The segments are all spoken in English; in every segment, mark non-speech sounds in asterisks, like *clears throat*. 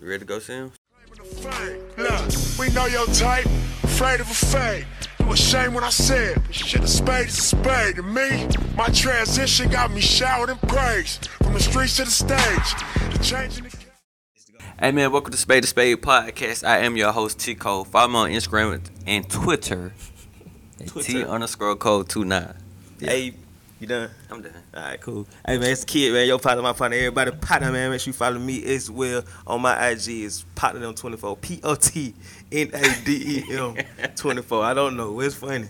You ready to go see him? Look, we know your type, afraid of a fade. You ashamed when I said, but shit, a spade is a spade. To me, my transition got me showered in praise. From the streets to the stage, the change the Hey man, welcome to Spade to Spade podcast. I am your host T Col. Follow me on Instagram and Twitter. at T underscore code two nine. Yeah. Hey, you done? I'm done. All right, cool. Hey man, it's the kid, man. Your partner, my partner, everybody partner, man. Make sure you follow me as well on my IG. It's partner them twenty four. P O T N A D E M *laughs* twenty four. I don't know. It's funny.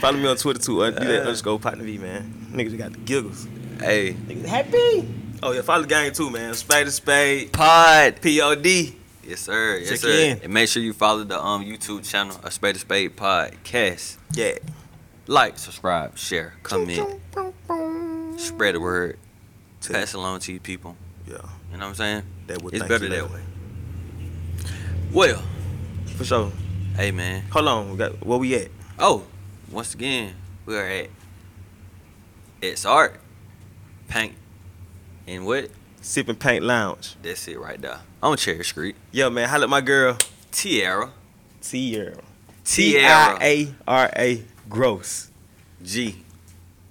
Follow me on Twitter too. Uh, do that underscore Potna V, man. Niggas got the giggles. Hey, Niggas happy. Oh yeah, follow the gang too, man. Spade to spade. pod. P O D. Yes sir. Yes Check sir. in. And make sure you follow the um YouTube channel, a Spade to Spade podcast. Yeah. Like, subscribe, share, comment, spread the word, pass it along to you people. Yeah. You know what I'm saying? That would It's better that way. Well, For sure. hey man. Hold on. We got where we at? Oh, once again, we are at It's Art, Paint, and what? Sipping Paint Lounge. That's it right there. On Cherry Street. Yo, man, holla at my girl Tiara. Tierra. T Tiara. I A R A Gross. G.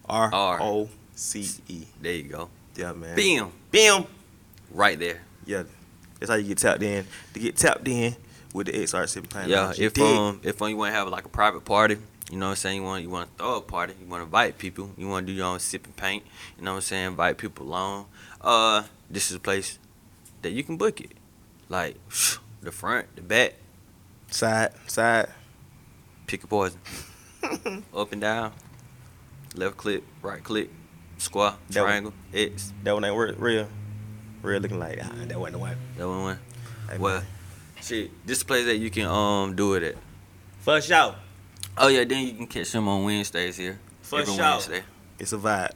R R. O C E. There you go. Yeah, man. Bam. Bam. Right there. Yeah, that's how you get tapped in. To get tapped in with the XR Sipping Paint Yeah, if dig? um if um, you want to have like a private party, you know what I'm saying, you want you want to throw a party, you want to invite people, you want to do your own sip and paint, you know what I'm saying, invite people along. Uh, this is a place that you can book it, like *sighs* the front, the back, Side, side. pick a poison, *laughs* up and down, left click, right click, square, That one. triangle, X. That one ain't wor- real. Real looking like, ah, that wasn't the one. That one went. Hey, Well, man. shit, this is place that you can um do it at. For sure. Oh yeah, then you can catch them on Wednesdays here. For every sure. Wednesday. It's a vibe.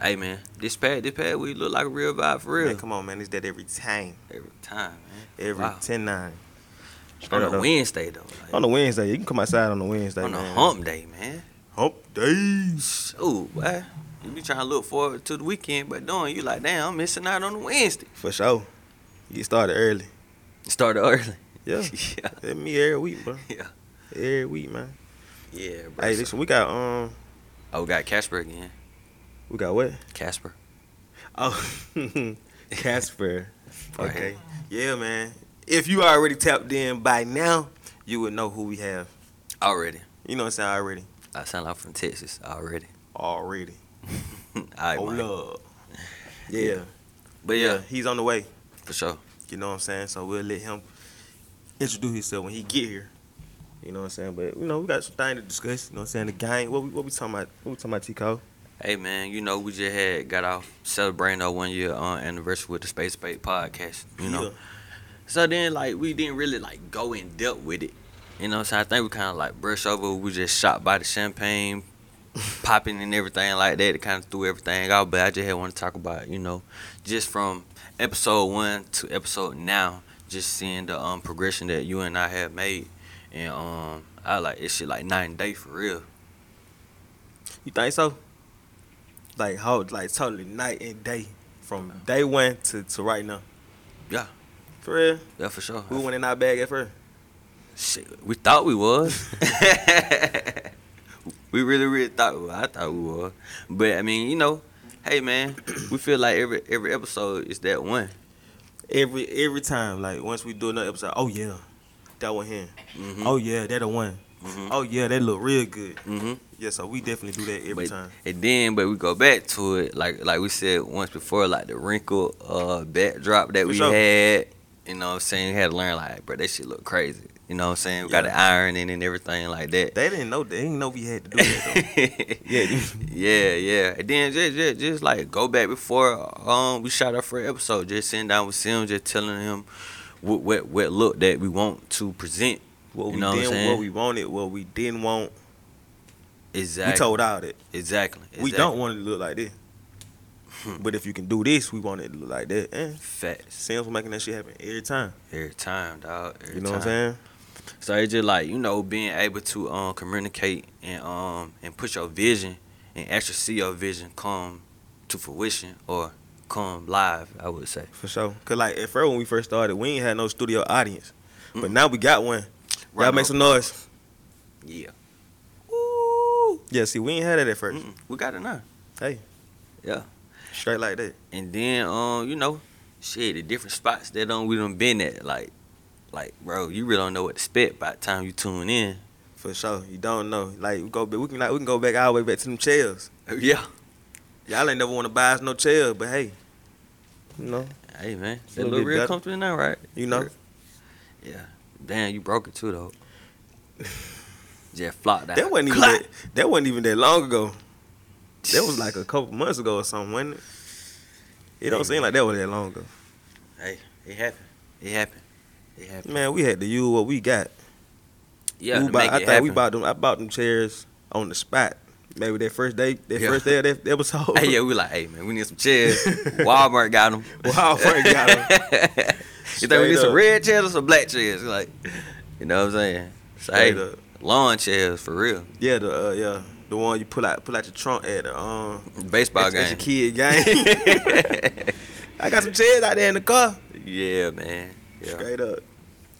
Hey man, this pad, this pad, we look like a real vibe for real. Man, come on, man. It's that every time. Every time, man. Every Wow. 10 9. On a. Wednesday though. Like, On a Wednesday. You can come outside on a Wednesday. on a hump day, man. Hump days. Ooh, boy. You be trying to look forward to the weekend, but doing you like, damn, I'm missing out on the Wednesday. For sure. You get started early. Started early. *laughs* Yeah. *laughs* yeah. Me every week, bro. Yeah. Every week, man. Yeah, bro. Hey, So- listen, we got um, oh, we got Casper again. we got what? Casper. Oh, *laughs* Casper. Right. Okay. Yeah, man. If you already tapped in by now, you would know who we have. Already. You know what I'm saying? Already. I sound like from Texas already. Already. *laughs* All right, oh, man. love. Yeah. Yeah. But yeah. yeah, He's on the way. for sure. You know what I'm saying? So we'll let him introduce himself when he get here. You know what I'm saying? But you know, we got some things to discuss. You know what I'm saying? The gang. What we what we talking about? What we talking about, Tico? Hey man, you know we just had got off celebrating our one year uh, anniversary with the Space Space podcast. You know, Yeah. So then like we didn't really like go in depth with it. You know, so I think we kind of like brush over. We just shot by the champagne, *laughs* popping and everything like that. It kind of threw everything out. But I just had want to talk about you know, just from episode one to episode now, just seeing the um progression that you and I have made, and um I like it's shit like night and day for real. You think so? Like how like totally night and day from day one to, to right now. Yeah. For real? Yeah, for sure. We went in our bag at first. Shit, we thought we was. *laughs* we really, really thought we. I thought we was. But I mean, you know, hey man, we feel like every every episode is that one. Every every time, like once we do another episode, oh yeah, that one here. Mhm. Oh yeah, that the one. Mhm. Oh yeah, that look real good. hmm Yeah, so we definitely do that every But, time. and then, but we go back to it, like like we said once before, like the wrinkle uh backdrop that For we sure. had. You know what I'm saying? We had to learn like, bro, that shit look crazy. You know what I'm saying? We got Yeah. the ironing and everything like that. They didn't know. They didn't know we had to do that. Though. *laughs* yeah, yeah, yeah. And then just, just, just like go back before um we shot our first episode, just sitting down with Sim, just telling him what what, what look that we want to present. what You we know what what we wanted, what we didn't want. Exactly. We told all that. exactly. We don't want it to look like this. But if you can do this, we want it to look like that. Eh, facts Sam's making that shit happen every time. every time, dog. Every You know time. what I'm saying? So it's just like you know being able to um communicate and um and push your vision and actually see your vision come to fruition or come live. I would say. For sure. Cause like at first when we first started, we ain't had no studio audience, but now we got one. Y'all Right make on. some noise. Yeah. Woo. Yeah, see, we ain't had that at 1st Mm-mm. We got it now. Hey. Yeah. Straight like that. And then um, you know, shit, the different spots that um we done been at, like like bro, you really don't know what to expect by the time you tune in. For sure. You don't know. Like we go back, we can like we can go back all the way back to them chairs. *laughs* Yeah. Y'all ain't never want to buy us no chairs, but hey, you know, Hey man, that look real better. comfortable now, right? you know. Yeah. Damn, you broke it too though. *laughs* Just flopped out. That wasn't even that, that wasn't even that long ago. That was like a couple months ago or something, wasn't it? It don't seem like that was that long ago. Hey, it happened. It happened. It happened. Man, we had to use what we got. Yeah, we to bought, make I it think happen. we bought them. I bought them chairs on the spot. Maybe that first day, that Yeah. first day of that episode. Hey, yeah, we like, hey man, we need some chairs. *laughs* Walmart got them. *laughs* Walmart got them. *laughs* you think we need Straight some red chairs or some black chairs? Like, you know what I'm saying? So, Straight hey, up. lawn chairs for real. Yeah, the uh, yeah, the one you pull out, pull out your trunk at the um Baseball at, at game. your kid game. *laughs* *laughs* I got some chairs out there in the car. yeah, man. Yeah. Straight up.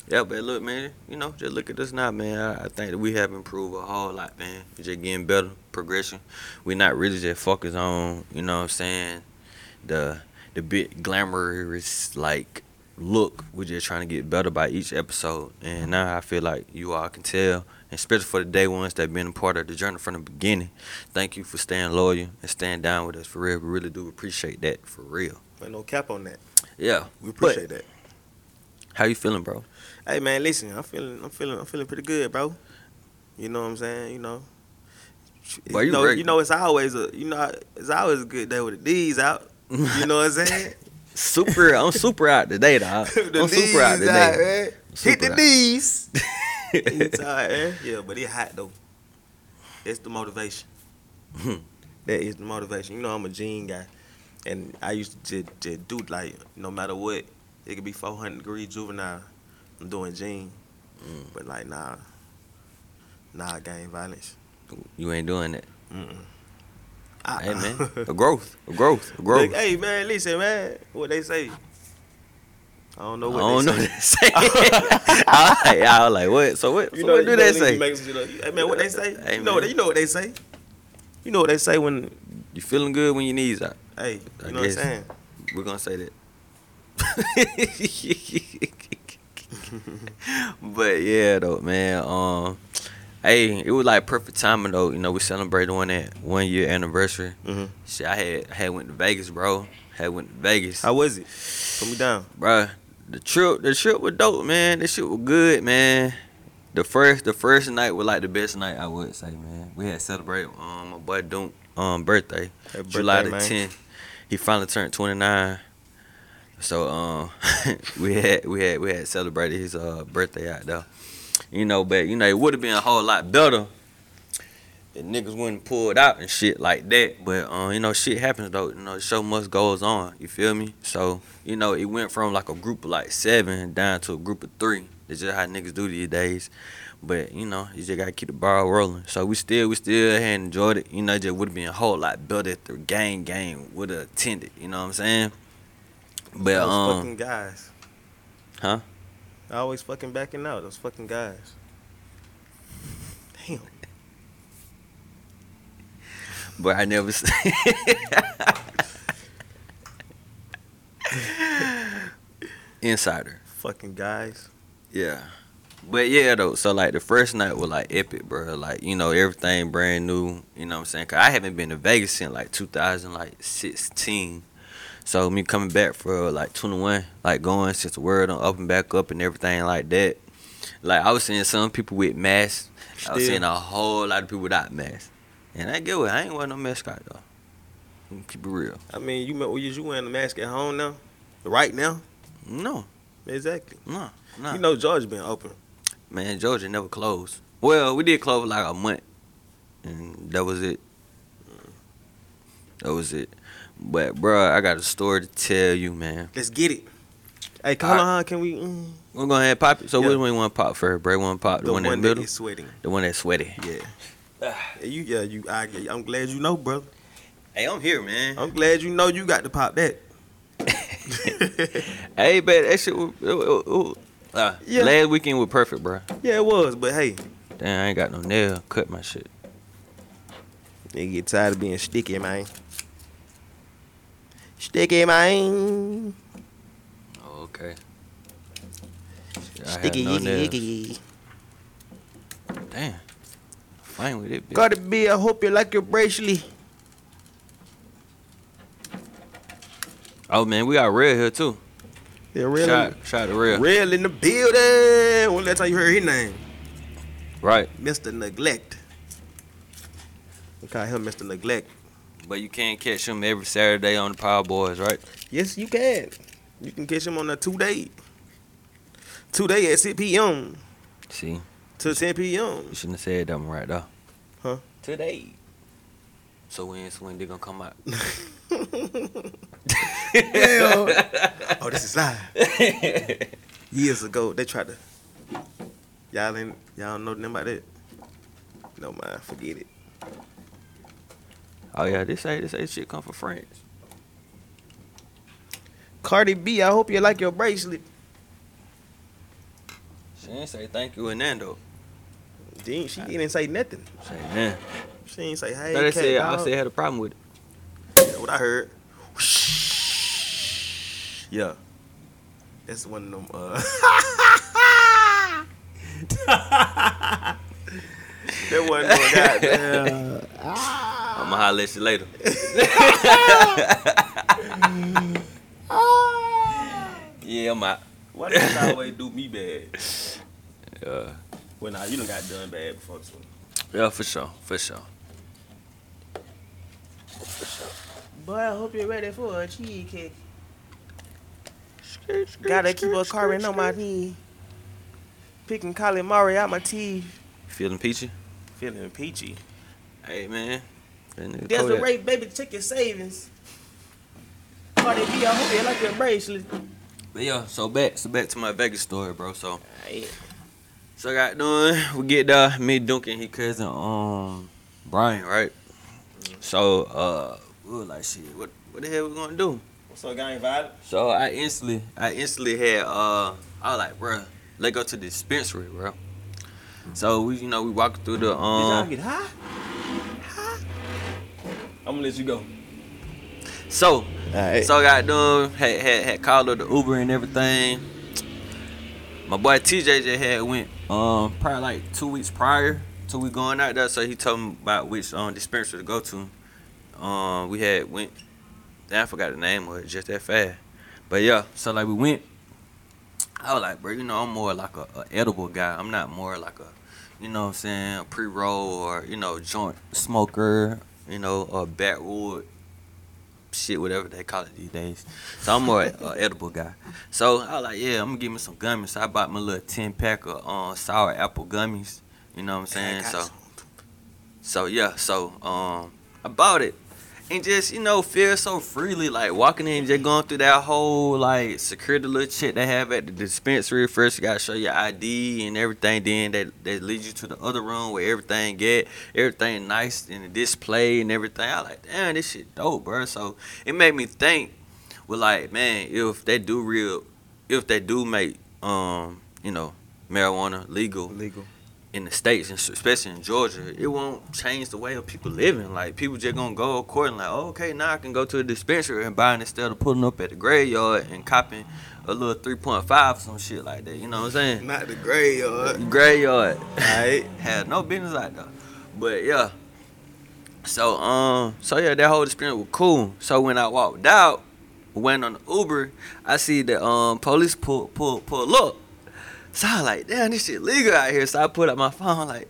Yeah, but look, man, you know, just look at us now, man. I, I think that we have improved a whole lot, man. We just getting better, progression. We're not really just focused on, you know what I'm saying, the the bit glamorous like look. We're just trying to get better by each episode. And now I feel like you all can tell, especially for the day ones that been a part of the journey from the beginning. Thank you for staying loyal and staying down with us for real. We really do appreciate that for real. Ain't no cap on that. Yeah. We appreciate that. How you feeling, bro? Hey man, listen, I'm feeling, I'm feeling, I'm feeling pretty good, bro. You know what I'm saying? You know. Boy, you you know, ready. you know, it's always a, you know, it's always a good day with the D's out. You know what I'm saying? *laughs* Super, I'm super out today, dog. *laughs* I'm super out today. man. Hit the out. D's. *laughs* *laughs* Right, *laughs* man. Yeah, but it hot though. That's the motivation. Hmm. that is the motivation. You know, I'm a gene guy, and I used to do like no matter what, it could be 400 degree juvenile. I'm doing gene, Mm. but like nah, nah, gang violence. You ain't doing that. Mm-mm. Hey man, *laughs* a growth, a growth, a growth. Look, hey man, listen man, what they say? I don't know I what don't they know what say. they say. *laughs* I, I was like, what? So what? You so know, what do they say? make some. Hey man, what they say? Hey, you know, what, you know what they say. You know what they say when, You feeling good when your knees out? hey, I you know what I'm saying? We're gonna say that. *laughs* but yeah, though, man. Um, hey, it was like perfect timing though. You know, we celebrated one that one year anniversary. Mhm. Shit, I had I had went to Vegas, bro. Had went to Vegas. How was it? Put me down. Bruh, the trip the trip was dope, man. This shit was good, man. The first the first night was like the best night I would say, man. We had celebrated um my boy Dunk um birthday. Happy July birthday, the tenth. He finally turned twenty nine. So um *laughs* we had we had we had celebrated his uh birthday out there. You know, but you know, it would have been a whole lot better if niggas wouldn't pull it out and shit like that. But uh, you know, shit happens though. You know, the show must goes on. You feel me? So, you know, it went from like a group of like seven down to a group of three. That's just how niggas do these days. But you know, you just gotta keep the ball rolling. So we still, we still had enjoyed it. You know, it just would have been a whole lot better if the gang gang would have attended. You know what I'm saying? But Those um, fucking guys. Huh? Always fucking backing out. Those fucking guys. Damn. But I never. *laughs* Insider. Fucking guys. Yeah. But yeah though, so like the first night was like epic, bro. Like, you know, everything brand new, you know what I'm saying? Cause I haven't been to Vegas since like 2016. So me coming back for like 21, like going since the world done up and back up and everything like that. Like I was seeing some people with masks. I was seeing a whole lot of people without masks. And I get what I ain't wearing no mask out though. Keep it real. I mean, you you wearing the mask at home now? Right now? No, Exactly. no, no. You know Georgia been open. Man, Georgia never closed. Well, we did close for like a month, and that was it. That was it. But bruh, I got a story to tell you, man. Let's get it. Hey, come on, can we? Mm, We're gonna have pop it. So Yeah. which one you want to pop first? Bray want to pop the, the one, one, in the that middle, sweating. the one that's sweaty. Yeah. Yeah, you, yeah, you. I, I'm glad you know, brother. Hey, I'm here, man. I'm glad you know you got to pop that. *laughs* hey, but that shit was, it, it, it, uh, Yeah. last weekend was perfect, bro. Yeah, it was, but hey, Damn, I ain't got no nail. Cut my shit. they get tired of being sticky, man. Sticky, man. Oh, okay. Shit, Sticky, no yicky. Damn. Fine with it, bitch. Gotta be, I hope you like your bracelet. Oh man, we got Red here too. Yeah, real. Shout, shout to Red. Real in the building. When last time you heard his name? Right. Mr. Neglect. We call him Mr. Neglect. But you can't catch him every Saturday on the Power Boys, right? Yes, you can. You can catch him on a two day. Two day at 6 p.m. See, to 10 p.m. you shouldn't have said that one right though. Huh? Today. So when so when they gonna come out? *laughs* Hell. *laughs* oh, this is live. Years ago, they tried to. Y'all ain't y'all don't know nothing about that. No mind, forget it. Oh yeah, this ain't this ain't shit come from France. Cardi B, I hope you like your bracelet. She ain't say thank you and Nando. Dang, she didn't say nothing. Say. She didn't say hey. Cat said I dog. said had a problem with it. That's what I heard. Yeah. That's one of them. Uh... *laughs* that wasn't no goddamn. *laughs* I'ma holler at you later. *laughs* yeah, I'm out. Why does that always do me bad? Yeah. Well, nah, you done got done bad before too. Yeah, for sure, for sure. For sure. Boy, I hope you're ready for a cheesecake. Gotta keep a carving on my knee. Picking calamari out my teeth. Feeling peachy? Feeling peachy. Hey man. That nigga There's the rate, baby. Check your savings. Cardi B, I hope you like your bracelet. But yeah, so back so back to my Vegas story, bro. So Aight. So I got done. we get there, me Duncan, he cousin um Brian, right? So uh we were like shit, what what the hell we gonna do? What's up, gang? Violent? So I instantly, I instantly had, uh, I was like, bruh, let's go to the dispensary, bro. So we, you know, we walked through the, Did y'all um, get high? High? I'm gonna let you go. so, Alright. so I got done, had, had, had called up the Uber and everything. My boy TJ just had went, um, probably like two weeks prior to we going out there, so he told me about which, um, dispensary to go to. Um, we had went, I forgot the name of it, just that fast. But yeah, so like we went, I was like, bro, you know, I'm more like a, a edible guy. I'm not more like a, you know what I'm saying, a pre-roll or, you know, joint smoker, you know, or backwood shit, whatever they call it these days. So I'm more edible guy. So I was like, yeah, I'm gonna give me some gummies. So I bought my little 10 pack of um, sour apple gummies. You know what I'm saying? So so yeah, so um I bought it and just, you know, feel so freely, like walking in, just going through that whole like security little shit they have at the dispensary. First you gotta show your ID and everything, then they they lead you to the other room where everything get everything nice in the display and everything. I like, damn, this shit dope, bro. So it made me think, well like, man, if they do real if they do make um, you know, marijuana legal Legal. In the states, and especially in Georgia, it won't change the way of people living. Like people just gonna go according. Like, oh, okay, now I can go to a dispensary and buy it instead of pulling up at the graveyard and copping a little three point five, some shit like that. You know what I'm saying? Not the graveyard. Graveyard. Alright. *laughs* Had no business like that. But yeah. So um, so yeah, that whole experience was cool. So when I walked out, went on the Uber, I see the um police pull pull pull up. So I was like, damn, this shit legal out here. So I put up my phone like,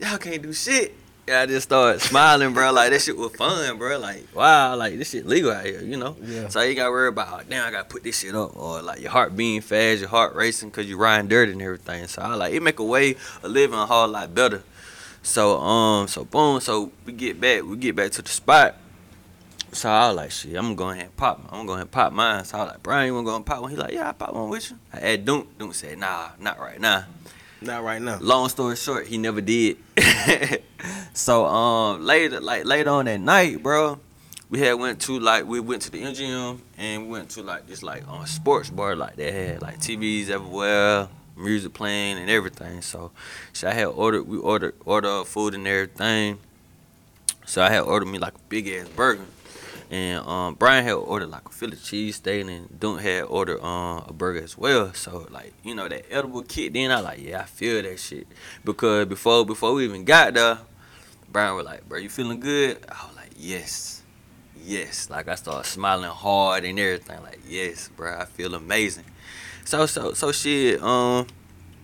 y'all can't do shit. Yeah, I just started smiling, bro. Like that shit was fun, bro. Like, wow, like this shit legal out here, you know. Yeah. So you got to worry about, like, damn, I gotta put this shit up, or like your heart beating fast, your heart racing because you riding dirty and everything. So I like it make a way of living a whole lot better. So um, so boom, so we get back, we get back to the spot. So I was like, shit, I'm gonna go ahead and pop. I'm gonna go ahead and pop mine. So I was like, Brian, you wanna go and pop one? He like, yeah, I pop one with you. I had Dunk. Dunk said, nah, not right now. Not right now. Long story short, he never did. *laughs* so um later, like later on that night, bro, we had went to like we went to the MGM and we went to like this like on sports bar like they had like TVs everywhere, music playing and everything. So, so I had ordered we ordered order food and everything. So I had ordered me like a big ass burger. And um, Brian had ordered like a Philly cheesesteak and Dunk had ordered um, a burger as well. So like, you know, that edible kicked in. I like, yeah, I feel that shit. Because before before we even got there, Brian was like, bro, you feeling good? I was like, yes. Yes. Like I started smiling hard and everything. Like, yes, bro, I feel amazing. So so so shit, um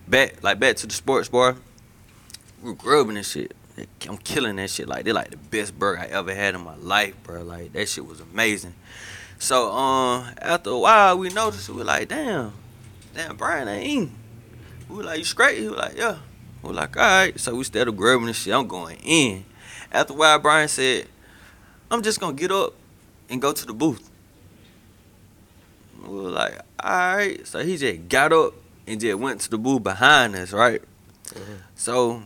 back like back to the sports bar. We were grubbing and shit. I'm killing that shit. Like they like the best burger I ever had in my life, bro. Like that shit was amazing. So um after a while we noticed we were like, damn, damn Brian ain't eating. We were like, you straight? He was like, yeah. We were like, all right. So we started grabbing and shit. I'm going in. After a while, Brian said, I'm just gonna get up and go to the booth. We were like, all right. So he just got up and just went to the booth behind us, right? So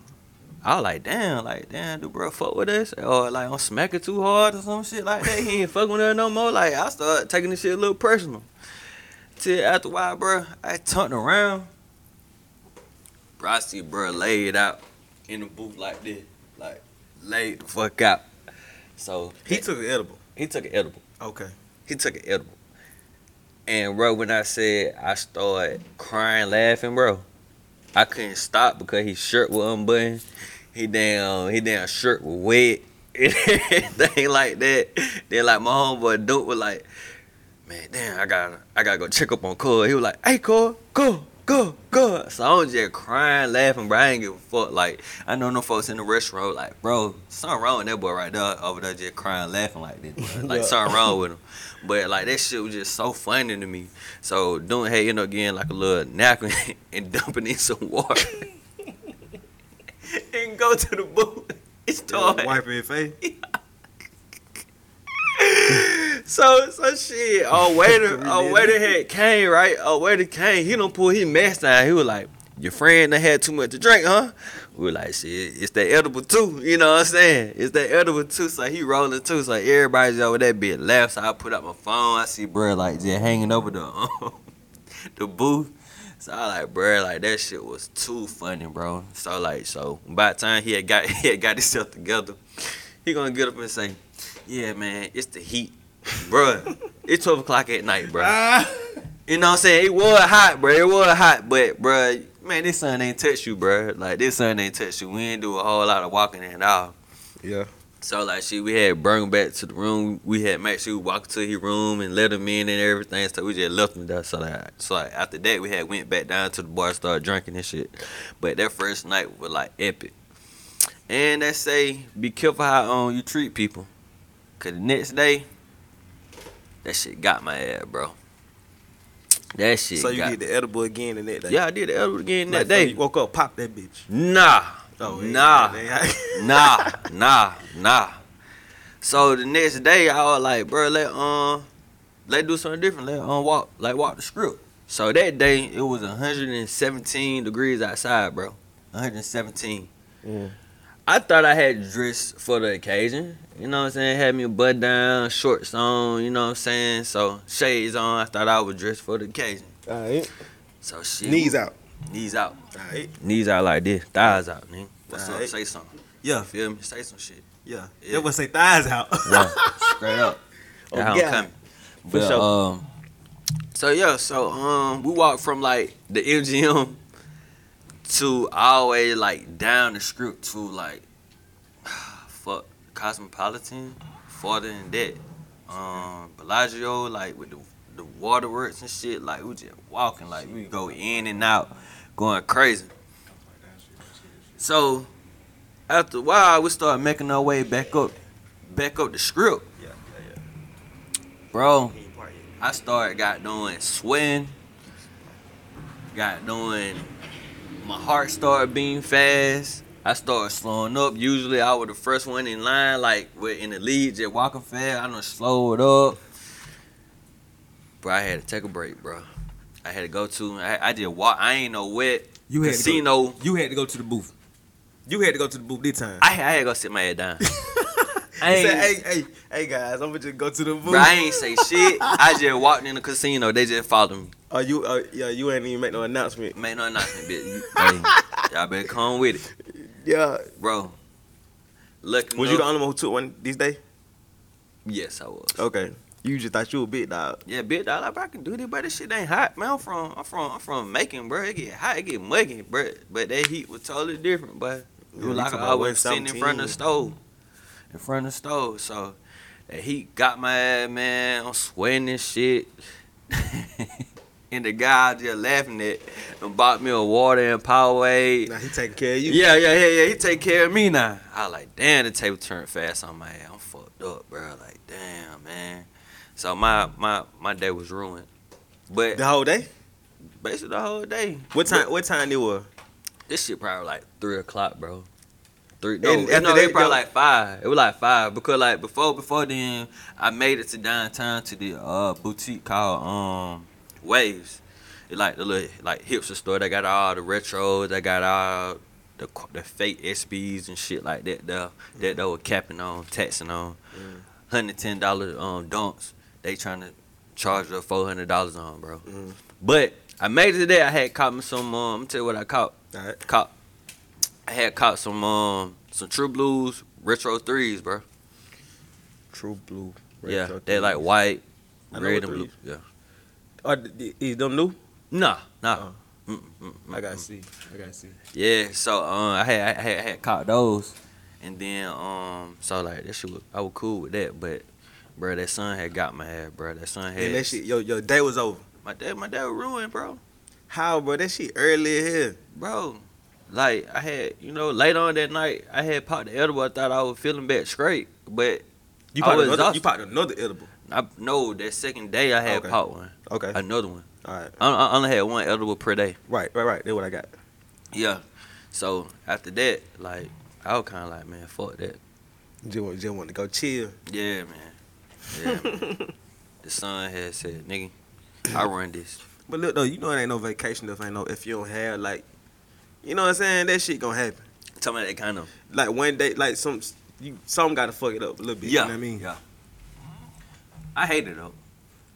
I was like, damn, like, damn, do bro fuck with us? Or like, I'm smacking too hard or some shit like that. He ain't fucking with us no more. Like, I started taking this shit a little personal. Till after a while, bro, I turned around. Bro, I see bro laid out in the booth like this. Like, laid the fuck out. So, He took an edible. he took an edible. Okay. He took an edible. And bro, when I said I started crying, laughing, bro, I couldn't stop because his shirt was unbuttoned. He damn, he damn shirt was wet. *laughs* Everything like that. Then like my homeboy Dope was like, man, damn, I gotta, I gotta go check up on Col. He was like, hey Col, go, go, go. So I was just crying, laughing, bro. I ain't give a fuck. Like I know no folks in the restaurant like, bro, something wrong with that boy right there over there just crying, laughing like this. Bro. Like *laughs* Yeah. something wrong with *laughs* him. But like that shit was just so funny to me. So doing hey, you know, getting like a little napkin and dumping in some water. *laughs* and go to the booth. and start Wiping your face. *laughs* so so shit. Oh *laughs* waiter, oh waiter had came right. Oh waiter came. He don't pull his mask down. He was like, "Your friend that had too much to drink, huh?" We were like, "Shit, it's that edible too." You know what I'm saying? It's that edible too. So he rolling too. So everybody's over that bit left. So I put up my phone. I see bro like just hanging over the um, the booth. So I like, bro, like that shit was too funny, bro. So like, so by the time he had got *laughs* he had got himself together, he gonna get up and say, "Yeah, man, it's the heat, bro. It's twelve o'clock at night, bro. Ah. You know what I'm saying? It was hot, bro. It was hot, but bro, man, this sun ain't touch you, bro. Like this sun ain't touch you. We ain't do a whole lot of walking and all. Yeah. So like she, we had bring him back to the room. We had make sure we walked to his room and let him in and everything. So we just left him there. So like, so like after that, we had went back down to the bar, started drinking and shit. But that first night was like epic. And they say be careful how um you treat people, cause the next day, that shit got my ass, bro. That shit. So you get the edible again the next day. yeah, I did the edible again Like, that day. You woke up, pop that bitch. Nah, Oh, nah *laughs* nah, nah, nah. So the next day, I was like, bro, let um, let do something different. Let um walk, like walk the script. So that day, it was 117 degrees outside, bro. 117. Yeah. I thought I had dressed for the occasion. You know what I'm saying? Had me a button down, shorts on. You know what I'm saying? So shades on. I thought I was dressed for the occasion. All right. So shit. Knees out. Knees out. All right. Knees out like this. Thighs out, nigga. What's up? Alright. Say something. Yeah. Feel me? Say some shit. Yeah. Yeah. That was say thighs out. Yeah, *laughs* straight up. Oh, That's how I'm coming. For But, sure. um, so yeah, so um, we walked from like the MGM to always like down the script to like *sighs* fuck Cosmopolitan, farther than that. Um, Bellagio, like with the the waterworks and shit, like we just walking, like we go in and out, going crazy. So after a while, we started making our way back up, back up the script, yeah, yeah, bro. yeah. Yet. I started got doing sweating, got doing my heart started beating fast. I started slowing up. Usually I was the first one in line, like in the lead, just walking fast. I done slowed up. Bro, I had to take a break, bro. I had to go to. I, I just walk. I ain't no wet You had to go- casino. You had to go to the booth. You had to go to the booth this time. I, I had to go sit my head down. *laughs* I ain't, *laughs* said, hey, hey, hey guys, I'm gonna just go to the booth. bro, I ain't say shit. *laughs* I just walked in the casino. They just followed me. Oh, you, uh, yeah, you ain't even make no announcement. Made no announcement, bitch. You- hey, y'all better come with it, Yeah. bro. Look, Was you the only one who took one these days? Yes, I was. Okay. You just thought you were a big dog. Yeah, bitch, dog, like, bro, I can do this, but this shit ain't hot, man. I'm from, I'm from, I'm from Macon, bro. It get hot, it get muggy, bro. But that heat was totally different, but it was like I was sitting in front of the stove, in front of the stove. So that heat got my ass, man. I'm sweating and shit. *laughs* and the guy just laughing at and bought me a water and Powerade. Now he taking care of you. Yeah, yeah, yeah, yeah. He take care of me now. I like, damn, the table turned fast on my ass. I'm fucked up, bro. Like, damn, man. So my my my day was ruined. But The whole day. basically the whole day. What time? What time it was? This shit probably like three o'clock, bro. Three. No, And no, after it that, probably like five. It was like five because like before before then, I made it to downtown to the uh boutique called um Waves. It like the little like hipster store. They got all the retros. They got all the the fake SBs and shit like that. There that they were capping on, taxing on. Mm. Hundred ten dollar um dunks. They trying to charge the four hundred dollars on, bro. Mhm. But I made it today. I had caught me some. Um, I'm tell you what I caught. All right. Caught. I had caught some um some True Blues retro threes, bro. True blue. yeah, they like white, I red, and blue. Yeah. Oh, th- th- is them new? Nah, nah. Oh. Mm, mm, mm, I gotta mm. see. I gotta see. Yeah, so um, I had I had, I had caught those, and then um, so like that shit, was, I was cool with that, but bro, that son had got my ass, bro. That son had And that shit, yo, your day was over. my dad, my dad was ruined, bro. How, bro? That shit early here. Bro, like I had, you know, late on that night, I had popped the edible. I thought I was feeling back straight, but You popped another. You popped another edible. I no that second day I had Okay. popped one, Okay. another one. All right. I, I only had one edible per day. Right. Right. Right. That's what I got. Yeah, so after that, like I was kind of like, man, fuck that. Just want, just want to go chill. Yeah, man. Yeah, *laughs* the son had said, nigga, I run this. But look though, you know it ain't no vacation if ain't no if you don't have like, you know what I'm saying? That shit gonna happen. Tell me that kind of. Like one day, like some you some gotta fuck it up a little bit. Yeah, You know what I mean? yeah. I hate it though.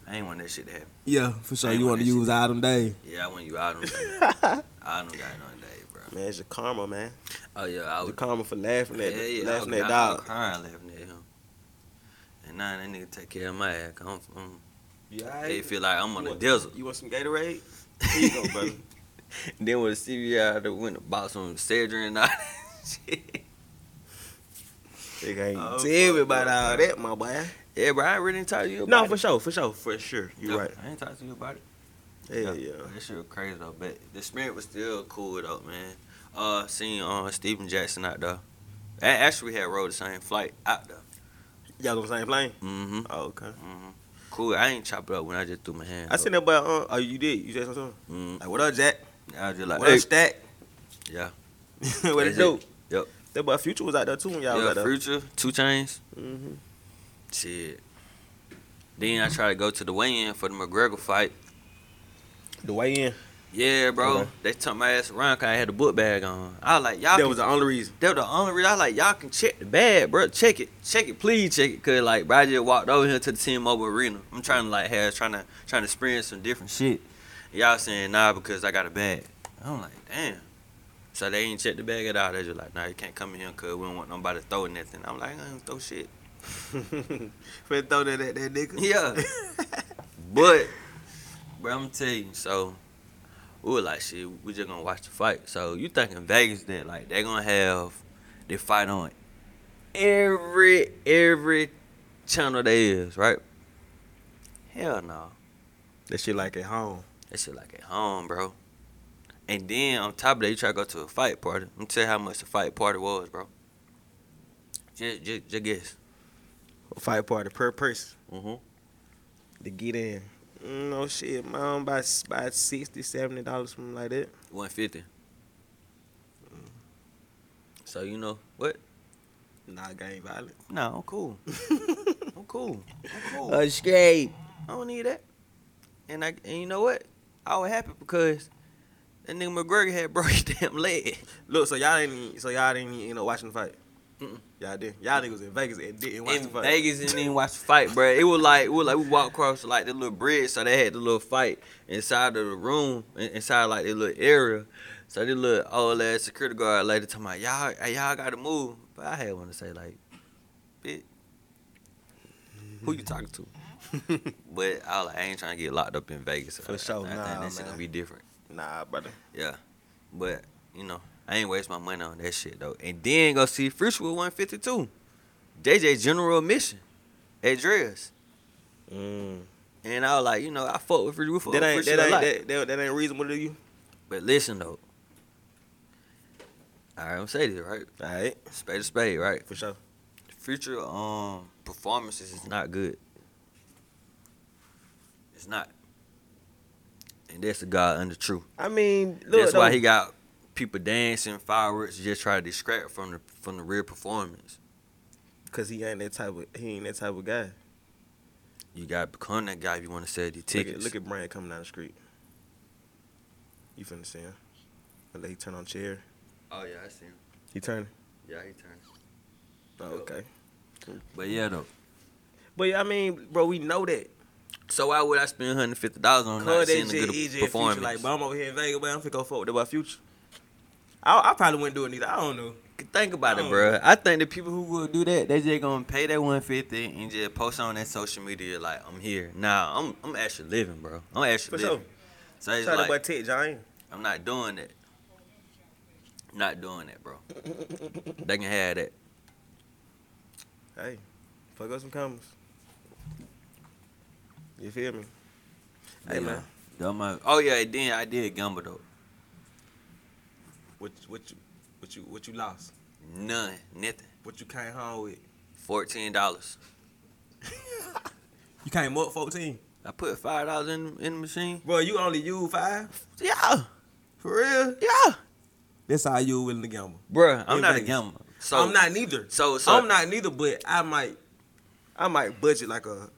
I ain't want that shit to happen. Yeah, for sure. You want want to use Adam Day. Yeah, I want you out on *laughs* day. I don't got it on day, bro. Man, it's your karma, man. Oh yeah, I The was karma for laughing at Yeah, yeah, laughing I at was, I dog. crying laughing at him. And now that nigga take care of my ass. I'm, I'm, Yeah, they feel like I'm on you the want, desert. You want some Gatorade? *laughs* Here you go, brother. *laughs* then with the CVI, I went and bought some Cedric and all that *laughs* shit. They can't Oh, tell me about all fuck. that, my boy. Yeah, bro, I ain't really didn't talk to you No, about for sure, for sure, for sure. You No, right. I ain't talk to you about it. Hell yeah. That shit was crazy though, but the spirit was still cool though, man. Uh, seeing uh Steven Jackson out there. A- Actually, we had rode the same flight out there. Y'all on the same plane? Mm-hmm. Oh, okay. Mm-hmm. Cool. I ain't chop it up when I just threw my hand. I seen that boy. Uh, oh, you did. You said something. Mm. Like, what up, Jack? I was just like, what hey. up, Stack? Yeah. *laughs* what it do? Yep. That boy Future was out there too when y'all was Yeah, out there. Future, 2 Chainz. Mm-hmm. Shit. Then I tried to go to the weigh-in for the McGregor fight. The way in. Yeah, bro. Okay. They took my ass around because I had a book bag on. I was like, y'all. That can- was the only reason. That was the only reason I was like, y'all can check the bag, bro. Check it. Check it. Please check it. Cause like bro, I just walked over here to the T-Mobile Arena. I'm trying to like have trying to trying to experience some different shit. Y'all saying nah because I got a bag. I'm like, damn. So they ain't check the bag at all. They just like, nah, you can't come in here cause we don't want nobody to throw nothing. I'm like, I don't throw shit. *laughs* Finna throw that at that nigga. Yeah. *laughs* but, bro, I'm gonna tell you, so we were like, shit, we just gonna watch the fight. So you think in Vegas that like they gonna have the fight on every every channel there is, right? Hell no. That shit like at home. That shit like at home, bro. And then on top of that, you try to go to a fight party. Let me tell you how much the fight party was, bro. Just, just, just guess. A fight party per person Mm-hmm. to get in. Mm, No shit, man. About about 60 70 dollars, something like that. One fifty. So you know what? Nah, gang violent. No, I'm cool. *laughs* I'm cool. I'm cool. Uh, straight. I don't need that. And I and you know what? I was happy because that nigga McGregor had *laughs* broke his damn leg. Look, so y'all ain't so y'all didn't end up watching the fight. Mm-mm. Y'all did. Y'all niggas in Vegas and didn't watch in the fight. Vegas and then watch the fight, bro. It was like it was like we walked across like the little bridge, so they had the little fight inside of the room, inside like the little area. So the little old ass security guard lady talking about y'all, hey, y'all got to move. But I had one to say like, bitch, who you talking to? *laughs* but I like, I ain't trying to get locked up in Vegas. For I, sure, I, I nah, think man. gonna be different. Nah, brother. Yeah, but you know, I ain't waste my money on that shit though. And then go see Future with 152. JJ General Admission at Drai's. Mm. And I was like, you know, I fuck with Future. We fuck That ain't that ain't that, that, that ain't reasonable to you. But listen though. All right, I'm gonna say this right. All right, Spade to spade, right? for sure. Future um performances is not good. It's not. And that's the God under truth. I mean, look, That's why he got people dancing, fireworks, just try to distract from the from the real performance. Cause he ain't that type of he ain't that type of guy. You got to become that guy if you want to sell Look tickets. at, look at Brand coming down the street. You finna see him. Let he turn on chair. oh yeah, I see him. He turning. Yeah, he turned. Oh, okay. But yeah, though. But yeah, I mean, bro, we know that. So why would I spend 150 dollars on not seeing a good easy performance? Future, like, but I'm over here in Vegas, but I'm finna go forward my future. I, I probably wouldn't do it neither. I don't know. Think about it, bro. I think the people who will do that, they just gonna pay that 150 and just post on that social media like I'm here. Nah, I'm I'm actually living, bro. I'm actually For sure. living. So it's Shout out like, to Ted Giant. I'm not doing that. Not doing that, bro. they can have that. Hey, fuck up some comments. You feel me? Hey Yeah. man, Don't Oh yeah, then I did gamble though. What what you what you what you lost? None, nothing. What you came home with? Fourteen dollars. *laughs* You came up fourteen, I put five dollars in in the machine. bro. You only use five Yeah, for real? yeah, That's how you willing to gamble. Bruh, I'm In not a Vegas. gambler. So I'm not neither. So so I'm not neither, but I might, I might budget like a,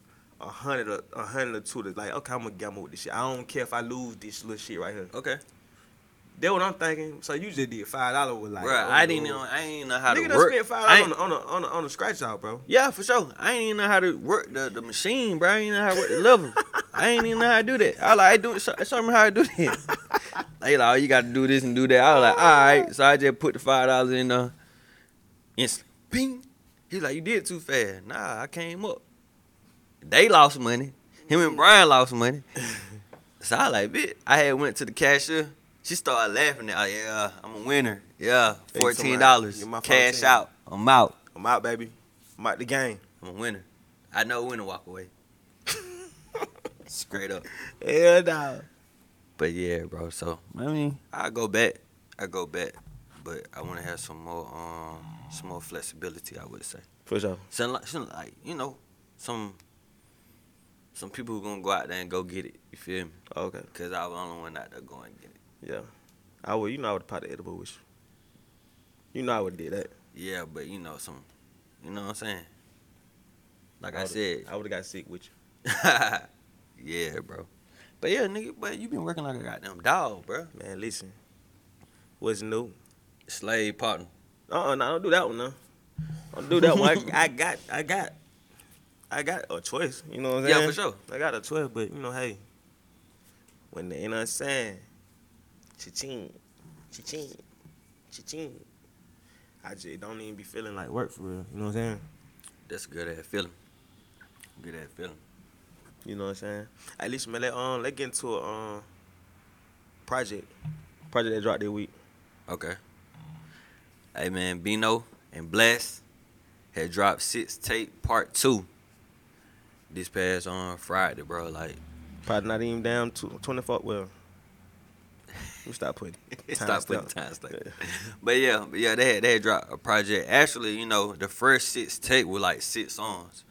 a hundred or a hundred or two to like, okay, I'm gonna gamble with this shit. I don't care if I lose this little shit right here. okay, That's what I'm thinking. So you just did five dollars with like, Bruh, oh, I didn't know. I ain't know how Nigga to done work. spent five dollars on the on the on the, on the scratch out, bro. Yeah, for sure. I ain't even know how to work the, the machine, bro. I ain't even know how to work the level. *laughs* I ain't even know how to do that. I was like, I do it. Show, show me how to do that. *laughs* they like, oh, you got to do this and do that. I was like, all right. So I just put the five dollars in the instant. Bing. He like, you did too fast. Nah, I came up. They lost money. Him and *laughs* Brian lost money. So I like, bitch. I had went to the cashier. She started laughing at, oh, yeah, I'm a winner. Yeah, fourteen dollars. Cash out. I'm out. I'm out, baby. I'm out the game. I'm a winner. I know when to walk away. *laughs* Straight up. Hell no. But yeah, bro. So I mean, I go back. I go back. But I want to have some more, um, some more flexibility. I would say. For sure. Some like, some like, you know, some, some people who gonna go out there and go get it. You feel me? Okay. Cause I was the only one out there going get it. Yeah. I would. You know I would popped the edible with you. You know I would did that. Yeah, but you know some, you know what I'm saying. Like I, would've- said, I would have got sick with you. *laughs* yeah, bro. But yeah, nigga, but you been working like a goddamn dog, bro. Man, listen. What's new? Slave partner. Uh uh no, don't do that one, no. Don't do that one. I, I got, I got, I got a choice. You know what I'm saying? Yeah, for sure. I got a choice, but you know, hey, when they, you know what I'm saying? Cha-ching, cha-ching, cha-ching. I just don't even be feeling like work for real. You know what I'm saying? That's a good ass feeling. Good ass feeling. You know what I'm saying? At least man, let um, let get into a um project, project that dropped this week. Okay. Hey man, Bino and Blxst had dropped Sixtape part two. This past on Friday, bro. Like Probably not even down to 24. Well, we stop putting. *laughs* stop putting time stamp. *laughs* But yeah, but yeah, they had they had dropped a project. Actually, you know, the first Sixtape were like six songs.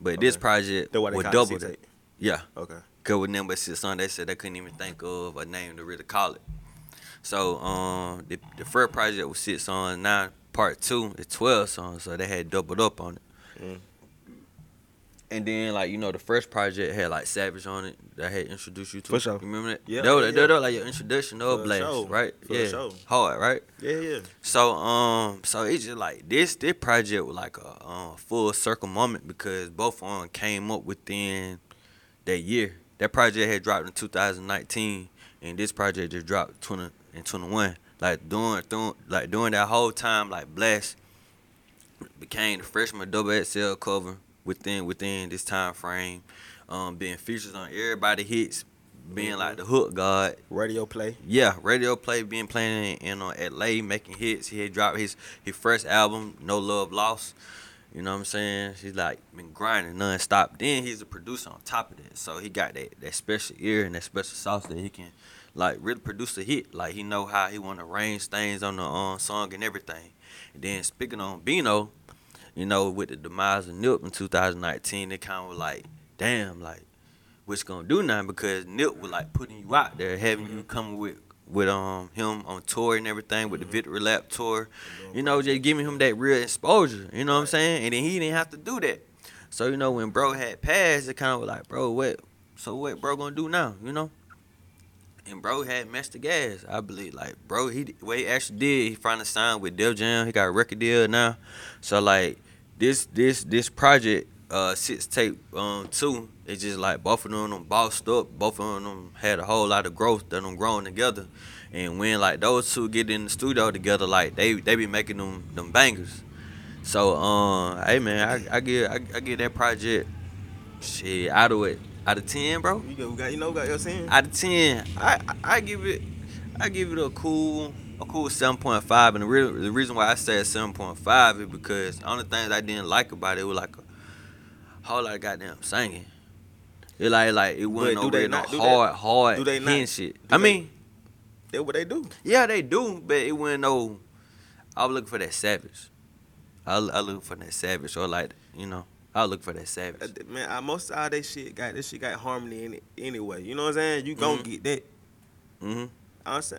But this project That's why they would double that. tape. Yeah. Okay. Cause with number six on, they said they couldn't even think of a name to really call it. So um, the the first project was six songs. Now part two is twelve songs, so they had doubled up on it. Mm. And then like you know the first project had like Savage on it that I had introduced you to. For sure. You remember that? Yeah, That was, yeah, that was like your introduction of Blxst, sure. right? For yeah. sure. Hard, right? Yeah, yeah. So um, so it's just like this this project was like a uh, full circle moment because both of them came up within that year. That project had dropped in 2019, and this project just dropped 20 and 21. Like during, during like during that whole time, like Blxst became the freshman double XL cover within within this time frame, um, being featured on everybody hits, being like the hook god, Radio play. yeah, radio play being playing in, in uh, LA, making hits. He had dropped his his first album, No Love Lost. You know what I'm saying? He's like been grinding nonstop. Then he's a producer on top of that, so he got that that special ear and that special sauce that he can like really produce a hit. Like he know how he want to arrange things on the um, song and everything. And then speaking on Bino, you know, with the demise of Nip in 2019, it kind of was like, damn, like what's gonna do now because Nip was like putting you out there, having you coming with with um him on tour and everything with the Victory Lap tour, you know, just giving him that real exposure. You know what I'm saying? And then he didn't have to do that. So you know when bro had passed, it kind of was like, bro, what? So what bro gonna do now? You know? And bro had messed the gas. I believe like bro, he what he actually did, he finally signed with Def Jam. He got a record deal now. So like this this this project uh Sixtape um two it's just like both of them them bossed up. Both of them had a whole lot of growth that them growing together. And when like those two get in the studio together like they they be making them them bangers. So um hey man i, I give I, I give that project shit out of it out of 10 bro? You got, you know, got your saying. out of 10 I, I i give it i give it a cool a cool 7.5 and the real the reason why i said 7.5 is because the only things i didn't like about it was like a whole lot of goddamn singing it like like it wasn't no real no not- do they- hard hard do they not- shit i they- mean That's what they do. yeah they do but it wasn't no i was looking for that savage i, I look for that savage or like you know i looking for that Uh, savage Man, I, most of all that shit got this shit got harmony in it anyway. You know what I'm saying? You gon' Mhm. get that. mm-hmm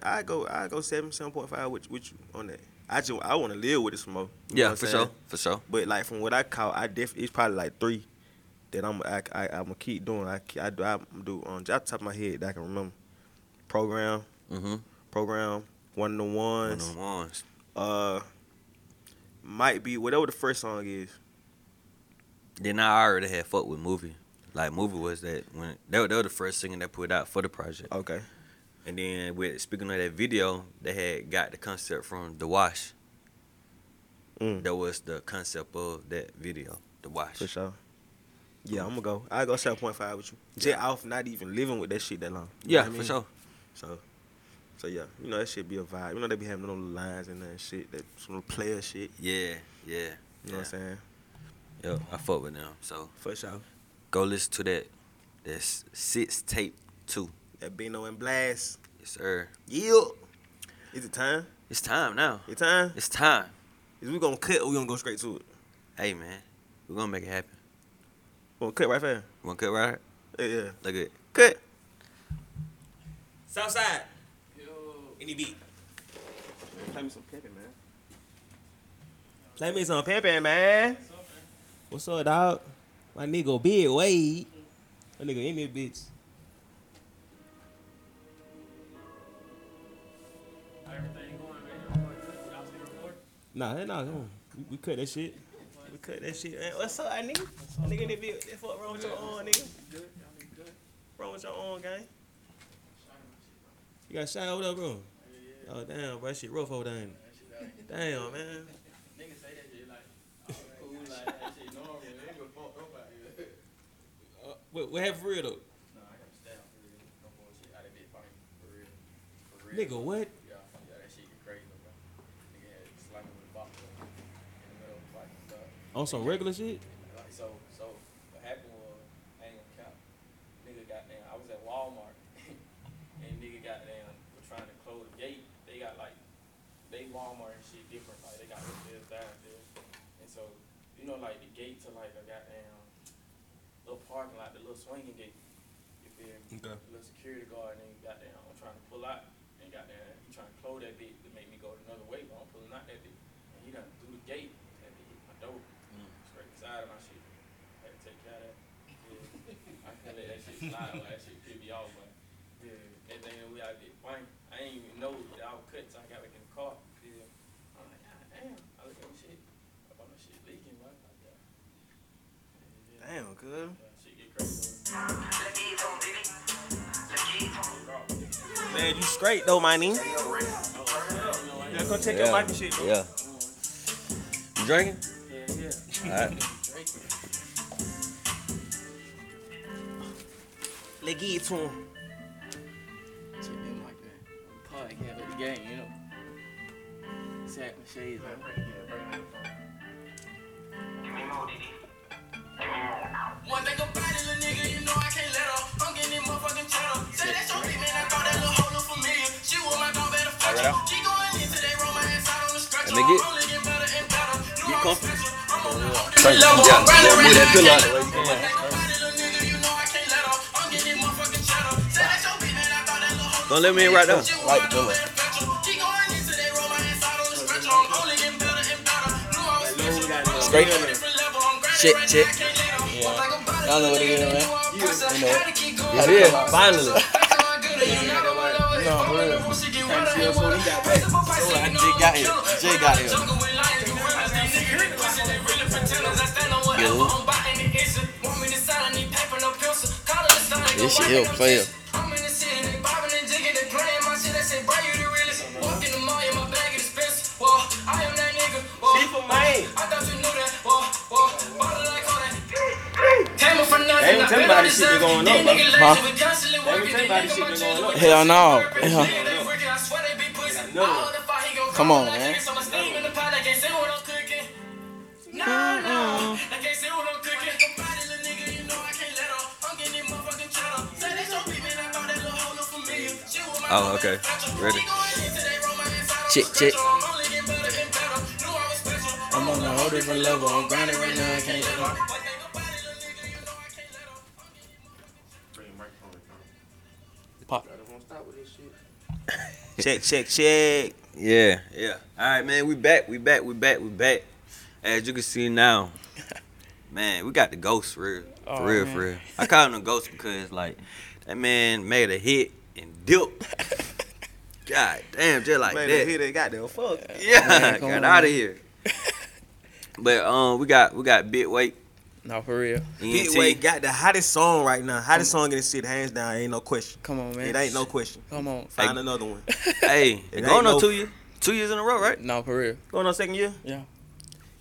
I go I go seven seven point five with with you on that. I just I want to live with it some more. Yeah for I'm sure for sure But like from what I call, I definitely it's probably like three that I'm I, I I'm gonna keep doing. I I do I do on just top of my head that I can remember. Program, mm-hmm program, one one ones. of them ones Uh, might be whatever the first song is. Then I already had fuck with movie. Like movie was that when they were, they were the first singer that put out for the project. Okay. And then with speaking of that video, they had got the concept from The Wash. Mm. That was the concept of that video, The Wash. For sure. Yeah, I'm gonna go. I go seven point five with you. Jet off not even living with that shit that long. You Yeah, for mean? sure. So, so yeah, you know that should be a vibe. You know they be having little lines and that shit, that some little player shit. Yeah, yeah. You know yeah. what I'm saying? Yo, I fuck with them. So For sure. go listen to that. That's Sixtape two. That Bino and Blxst. Yes, sir. Yeah. Is it time? It's time now. It time? It's time. Is we gonna cut or we gonna go straight to it? Hey man, we're gonna make it happen. We gonna cut right fast. Wanna cut right? Yeah, yeah. Look at it. Cut. Southside. Yo. Any beat. Play me some pimpin', man. Play me some pimpin', man. What's up, man? What's up, dog? My nigga Big Wade. My nigga in this bitch. Nah, hell nah, come on. We, we cut that shit. We cut that shit. Man, what's up, nigga? Nigga in this bitch. That fuck wrong with your arm, nigga? Wrong with your arm, gang? You got shot over there, bro? Oh, damn, bro. That shit rough over there. Damn, man. Nigga, say that shit. Like, cool. Like, that shit normal. They ain't it? Damn, man. Uh, what, what happened for real, though? Nigga, what? On some regular shit? Like, so, so what happened was, I ain't gonna count. Nigga got down. I was at Walmart, *laughs* and nigga got down. We're trying to close the gate. They got like, they Walmart and shit different. Like they got upstairs, downstairs, and so you know like the gate to like a goddamn little parking lot, the little swinging gate. You feel me? Okay. The little security guard, and he got down. I'm trying to pull out, and got down. He trying to close that bit to make me go another way, but I'm pulling out that bit, and he done through the gate. That bit hit my door straight inside of my shit. Had to take care of that. Slide like that shit pissed me off, but yeah, and then we out there fighting. I ain't even know that I was cut till I got back in the car. Yeah. I'm like, God damn. I look at shit. I thought that shit leaking, right? Like, yeah. Yeah, Damn, good. yeah, shit get crazy. Man, you straight though, my nigga. Yeah, go check your mic and shit. Yeah. Mm-hmm. You drinking? Yeah, yeah. Alright. Let's get it to him. Shit been like that. Podcast of the game, you know. Sack my shades. One thing about it, little nigga, you know I can't let her. I'm getting motherfucking cheddar. Say that's your bitch, man. I thought that little hoe look familiar. She was my dog, better fuck her. She going in today, roll my ass out on the stretcher. Get- I'm only getting better and better. Knew I was comfortable. special. I'm on the whole Thank different you. level. Yeah, I'm grinding yeah, better and better. Knew I was special. I'm Straight. a different level. I'm grinding Check, right now. check. I can't let her. One thing about it, Y'all know what it is, man. you know it. It's finally. No, for real. I just got here. Just got here. This shit here player. People, man. I thought you knew that. Whoa, whoa, bottle like all that. Tell me for nothing. They ain't tell me about this shit been going on, bro. Huh? They ain't tell me about this shit been going on. Hell no. Hell. Come on, man. No, no. I can't say what I'm cooking. Somebody, little nigga, you know I can't let her. I'm getting motherfucking cheddar. Say that's your beat, man. I thought that little hoe look familiar. She was my Oh, okay. Ready? Check, check. I'm on a whole different level. I'm grinding right now. I can't. Pop. *laughs* Check, check, check. Yeah, yeah. All right, man. We back. We back. We back. We back. As you can see now, *laughs* man, we got the ghost for real. For Oh, real, man. for real. I call him the ghost because like that man made a hit and dipped. *laughs* God damn, just like Man, that. they hit and got goddamn fuck. Yeah, Man, got on, out of here. But um, we got we got bit weight. No, for real. Big ENT. Got the hottest song right now. Hottest song in the city, hands down. Ain't no question. Come on, man. It ain't no question. Come on. Find Hey. another one. *laughs* Hey, It going ain't on no- two years, two years in a row, right? No, for real. Going on second year? Yeah.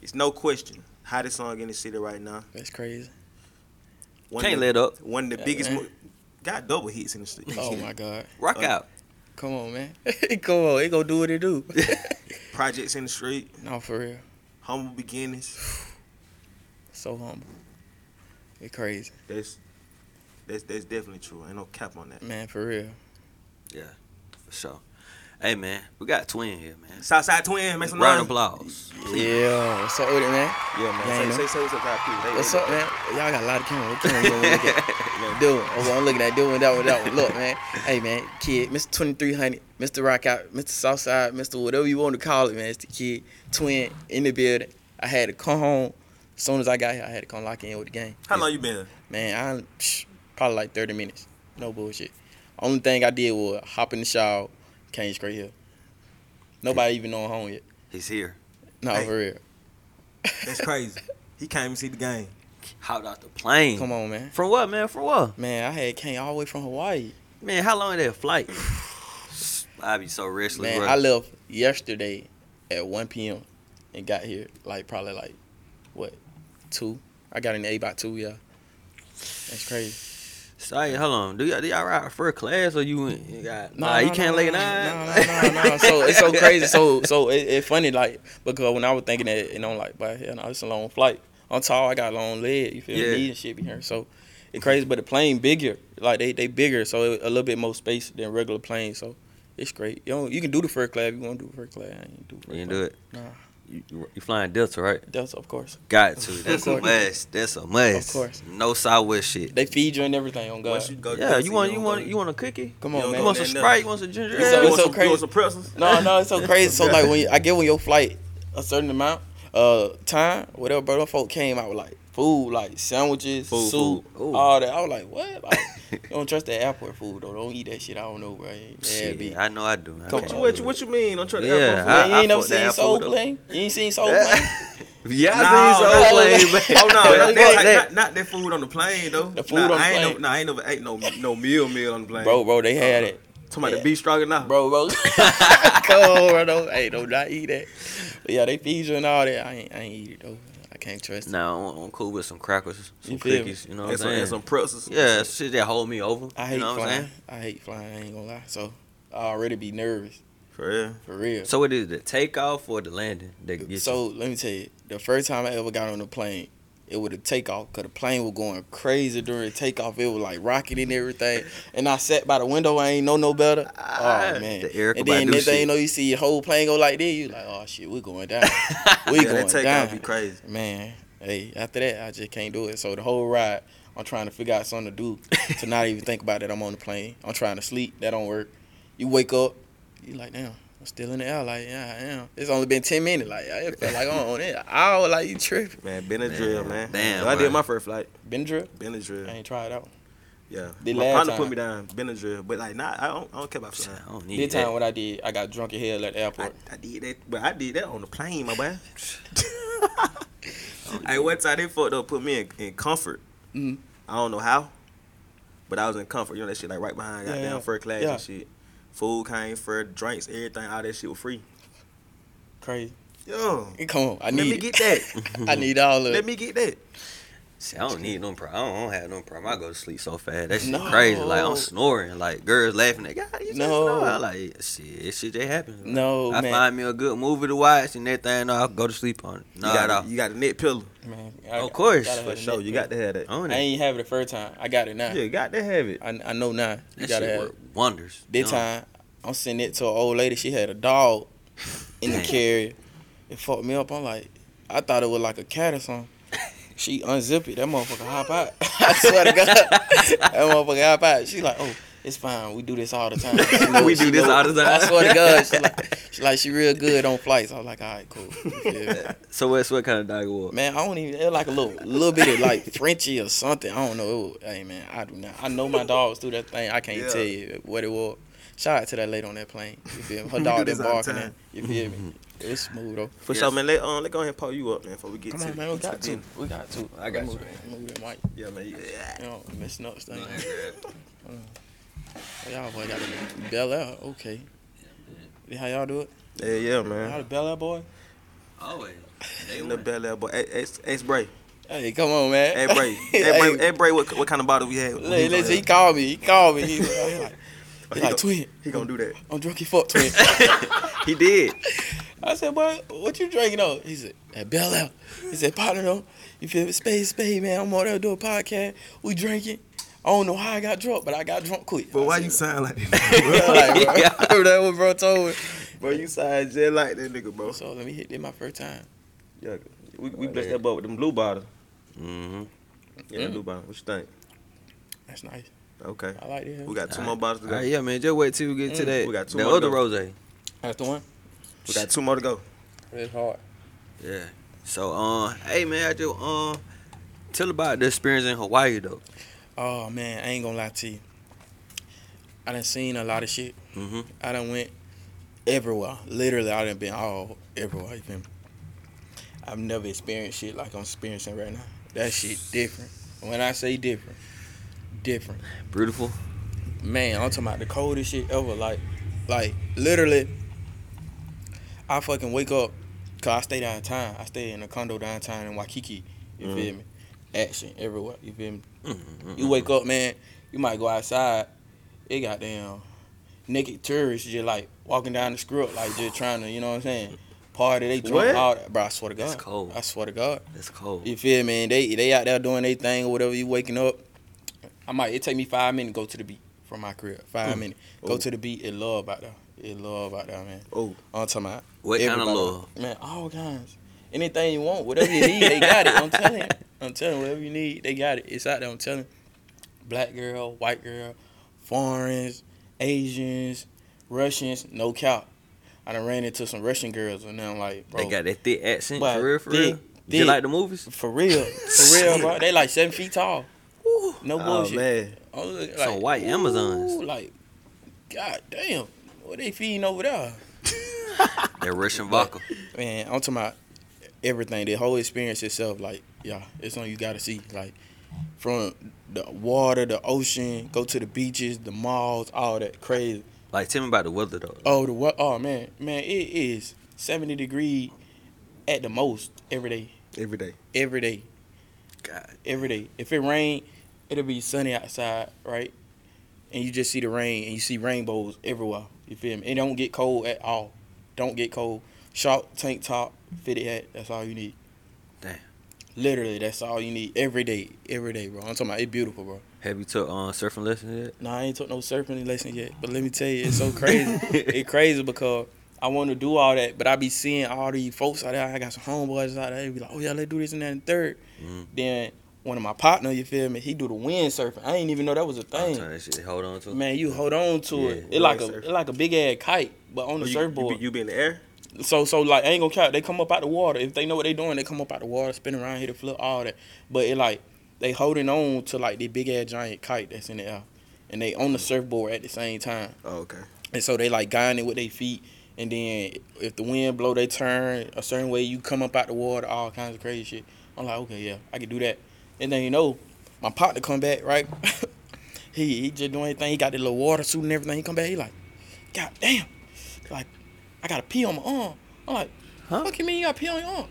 It's no question. Hottest song in the city right now. That's crazy. One Can't the, let up. One of the Yeah, biggest. Mo- got double hits in the city. Oh my God. Rock Uh, out. Come on, man. *laughs* Come on. It gonna do what it do. *laughs* Projects in the street. no, for real. Humble beginnings. *sighs* So humble. It crazy, That's that's that's definitely true. Ain't no cap on that. man. For real. Yeah, for sure. Hey man, we got 2win here, man. Southside 2win, make some Round of noise. applause. Yeah. What's up with it, man? Yeah, Yeah, man. man. Say, say, say what's up, to our people. What's they- up, man? Y'all got a lot of cameras. What camera you want me to look at? *laughs* Dude, oh, I'm looking at doing that one, that one. Look, man. Hey, man, kid, Mr. 2300, Mr. Rockout, Mr. Southside, Mr. Whatever you want to call it, man. It's the kid, 2win, in the building. I had to come home. As soon as I got here, I had to come lock in with the game. How long you been? Man, I psh, probably like 30 minutes. No bullshit. Only thing I did was hop in the shower, came straight here. Nobody even know I'm home yet. He's here. No, Hey. for real. That's crazy. he came and see the game. Hopped out the plane. Come on, man. From what, man? From what? Man, I had came all the way from Hawaii. Man, how long is that flight? *sighs* I be so restless, Man, bro. I left yesterday at 1 p.m. and got here like probably like what two? I got in the A by two, yeah. That's crazy. Sorry, hold on. Do y'all, do y'all ride first class or you, you got? No, nah, you can't no, lay nine. No, no, no, no. So it's so *laughs* crazy. So so it, it funny like because when I was thinking that you know like, but hell no, it's a long flight. I'm tall. I got a long leg. You feel Yeah. me? And shit be here. So it's crazy, but the plane bigger. Like they they bigger, so it, a little bit more space than regular planes. So it's great. You know, you can do the first class if you want to do the first class. I ain't do first You didn't do it. Nah, You, you- you flying Delta, right? Delta of course. Got to. That's a course. must. That's a must. Of course. No Southwest shit. They feed you and everything on God. Once you go Yeah, to you want you don't want go- you want a cookie? Come on, don't man. You want some nothing. Sprite? You want some ginger It's ale? so- You it's want so some- you crazy. want some pretzels? No, no, it's so *laughs* crazy. So like when you, I get when your flight a certain amount, uh, time, whatever, bro, them folk came out with like food like sandwiches, Food, soup, food. All that. I was like, what? Like, *laughs* don't trust the airport food though. Don't eat that shit. I don't know, bro. Shit, be. I know I do. I Come can't on. What you, what you mean? Don't trust to Yeah, airport food. I- Man, you ain't never seen Soul though. Plane? You ain't seen Soul Plane? *laughs* Yeah, Nah, I seen no, Soul no, Plane, man. *laughs* Oh no, Yeah, not, yeah, that, not, not that food on the plane though. The food nah, on the I ain't plane. No, nah, I ain't never ate no no meal meal on the plane. bro, bro, they had uh-uh. it. talking about yeah. the beef stroganoff. Bro, bro. Come on, bro. Don't, hey, don't not eat that. But yeah, they feed you and all that. I ain't, I ain't eat it though. I can't trust it. Nah, I'm, I'm cool with some crackers, some You cookies. You know what I'm and some, saying? and some pretzels. yeah, shit that hold me over. I hate you know what flying. saying? I hate flying. I ain't gonna lie. So I already be nervous for real. for real. So it is the takeoff or the landing that get you? So let me tell you, the first time I ever got on a plane, it was a takeoff because the plane was going crazy during takeoff. It was like rocking and everything. And I sat by the window. I ain't know no better. Oh man! the Erykah and then next thing you know, you see your whole plane go like this. You like, oh shit, we going down. *laughs* we yeah, going that takeoff down. be crazy. Man, hey, after that, I just can't do it. So the whole ride, I'm trying to figure out something to do to *laughs* not even think about that I'm on the plane. I'm trying to sleep. That don't work. You wake up, you like, damn, I'm still in the air. Like, yeah, I am. It's only been 10 minutes. Like, I felt like I'm on it. I was like, you tripping. Man, Benadryl, man. damn, So I did my first flight. Benadryl? I ain't tried it out. Yeah. Did my last partner time. put me down. Benadryl, but like, nah, I don't, I don't care about flying. I don't need This that. time what I did, I got drunk in hell at the airport. I did that, but I did that on the plane, my boy. *laughs* hey, one time they fucked up, put me in, in comfort. Mhm. I don't know how, but I was in comfort. You know that shit like right behind Yeah, goddamn yeah. first class Yeah. and shit. Food came first, drinks, everything, all that shit was free. Crazy. Yo, Come on, I let need me it. get that. *laughs* I need all of it. let me get that. See, I don't need no problem. I don't, I don't have no problem. I go to sleep so fast. That shit No. crazy. Like I'm snoring. Like girls laughing. Like, God, you just No. snore. I'm like, shit, this shit just happens. No, I man. find me a good movie to watch and everything. I'll go to sleep on it. You No, got, at you got a net pillow Man, I, Of course, for sure. net You got to have that. On I it. ain't have it the first time. I got it now. Yeah, you got to have it. I, I know now. You That gotta shit have work it. wonders. This You know? time, I'm sending it to an old lady. She had a dog in the *laughs* carrier. It fucked me up. I'm like, I thought it was like a cat or something. She unzipped it. That motherfucker hop out. *laughs* I swear to God. that motherfucker hop out. She like, oh, it's fine. We do this all the time. She know- *laughs* We do this know- all the time. I swear to God. She like, *laughs* she like, she real good on flights. I was like, all right, cool. You? So what's what kind of dog it was? Man, I don't even. It like a little, little bit of like Frenchy or something. I don't know. It was, hey man, I do not. I know my dogs do that thing. I can't Yeah. tell you what it was. Shout out to that lady on that plane. You feel me? Her *laughs* We dog do that this all the barking. time. At, you feel me? It's smooth though. For Yes. sure, man. Let um, let go ahead and pull you up, man, before we get Come to on, man. We to got the to. end. We got to. I got move, you. Move that mic. Yeah, man. Yeah. You know, messing up stuff. Oh, y'all boy got a Belaire. Okay. How y'all do it? Yeah, yeah, Y'all the Belaire boy? Always. *laughs* In the Belaire, boy. Ace, Ace Bray. Hey, come on, man. Hey, Bray. *laughs* Hey, Bray. Hey, Bray. What, what kind of bottle we had? when he listen, he called me. He called me. He, he like, here? He *laughs* He like gon- twin. He gonna do that. I'm drunk. He fuck twin. *laughs* He did. I said, boy, what you drinking on? He said, at Bell Out. He said, partner, though, you feel me? Spade, spade, man. I'm on there doing a podcast. We drinking. I don't know how I got drunk, but I got drunk quick. But I why said, you sound like that, *laughs* like, bro, that what bro told me. bro? Bro, you sound just like that nigga, bro. So let me hit this my first time. Yeah, we, we blessed that boy with them blue bottles. Mm-hmm. Yeah, that blue bottle. What you think? That's nice. Okay. I like this. We got two All more bottles to All go. right, yeah, man. Just wait till we get to Mm, that. we got two the more to other go. rose. That's the one. We got two more to go. It's hard. Yeah. So, um, hey man, I just um, tell about the experience in Hawaii though. Oh man, I ain't gonna lie to you. I done seen a lot of shit. Mm-hmm. I done went everywhere. Literally, I done been all everywhere. You feel me? I've never experienced shit like I'm experiencing right now. That shit different. When I say different, different. Beautiful. Man, I'm talking about the coldest shit ever. Like, like literally, I fucking wake up, cause I stay downtown. I stay in a condo downtown in Waikiki. You feel me? Action everywhere. You feel me? Mm-hmm. You wake up, man. You might go outside. It got damn naked tourists just like walking down the strip, like just trying to, you know what I'm saying? Party, they drunk, all that. Bro, I swear to God. That's cold. I swear to God. That's cold. You feel me? And they they out there doing their thing or whatever. You waking up. I might it take me five minutes to go to the beat from my crib. Five Mm. minutes. Go Oh. to the beat. It love out there. It love out there, man. Oh, I'm talking about. What kind of love? Man, all kinds. Anything you want, whatever you need, they got it. I'm telling you. *laughs* I'm telling you, whatever you need, they got it. It's out there. I'm telling you. Black girl, white girl, foreigners, Asians, Russians, no cap. I done ran into some Russian girls and I'm like, bro, They got that thick accent for real, for thick, real. You like the movies? For real, for real, bro. *laughs* They like seven feet tall. No Oh bullshit. man. Oh, like, Some white Amazons. Like, god damn, what they feeding over there? *laughs* That Russian vodka. Man, I'm talking about everything. The whole experience itself, like, yeah, it's something you gotta see. Like, from the water, the ocean, go to the beaches, the malls, all that crazy. Like, tell me about the weather though. Oh, the what? Oh man, man, it is 70 degree at the most every day. Every day. Every day. God. every day. If it rain, it'll be sunny outside, right? And you just see the rain and you see rainbows everywhere. You feel me? It don't get cold at all. Don't get cold. Short tank top, fitted hat. That's all you need. Damn. Literally, that's all you need every day. Every day, bro. I'm talking about it's beautiful, bro. Have you took uh, surfing lessons yet? Nah, I ain't took no surfing lesson yet. But let me tell you, it's so crazy. *laughs* it's crazy because I want to do all that, but I be seeing all these folks out there. I got some homeboys out there. They be like, oh yeah, let's do this and that and third. Mhm. Then one of my partner, you feel me? He do the wind surfing. I didn't even know that was a I'm thing. that shit. Hold on to. it. Man, you hold on to Yeah, it. It like a wind it like a big ass kite, but on the Oh, you, surfboard. You, be, you be in the air? So so like I ain't gonna count. They come up out the water. If they know what they doing, they come up out the water, spin around, hit a flip, all that. But it like they holding on to like the big ass giant kite that's in the air, and they on the surfboard at the same time. Oh, okay. And so they like guiding it with their feet. And then if the wind blow, they turn a certain way. You come up out the water, all kinds of crazy shit. I'm like, okay, yeah, I can do that. And then you know, my partner come back, right? *laughs* he he just doing anything. He got the little water suit and everything. He come back, he like, God damn, like I got to pee on my arm. I'm like, Huh? what you mean you got pee on your arm?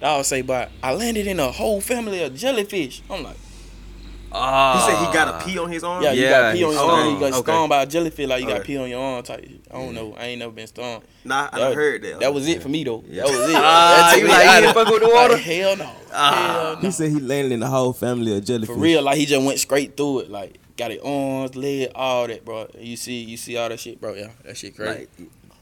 Would say, but I landed in a whole family of jellyfish. I'm like, He Ah. said he got a pee on his arm? yeah, you Yeah, got pee on he's your arm. stung. You got Okay. stung by a jellyfish, like you got Okay. pee on your arm type. I don't know. I ain't never been stung. Nah, I That, heard that. That was it for me though. Yeah. That was it. *laughs* Ah, That you like, out you didn't fuck with the water? Like, *laughs* hell no. Ah. Hell no. He said he landed in the whole family of jellyfish. For real, like he just went straight through it. Like got it arms, leg, all that, bro. You see, you see all that shit, bro. Yeah, that shit crazy. Like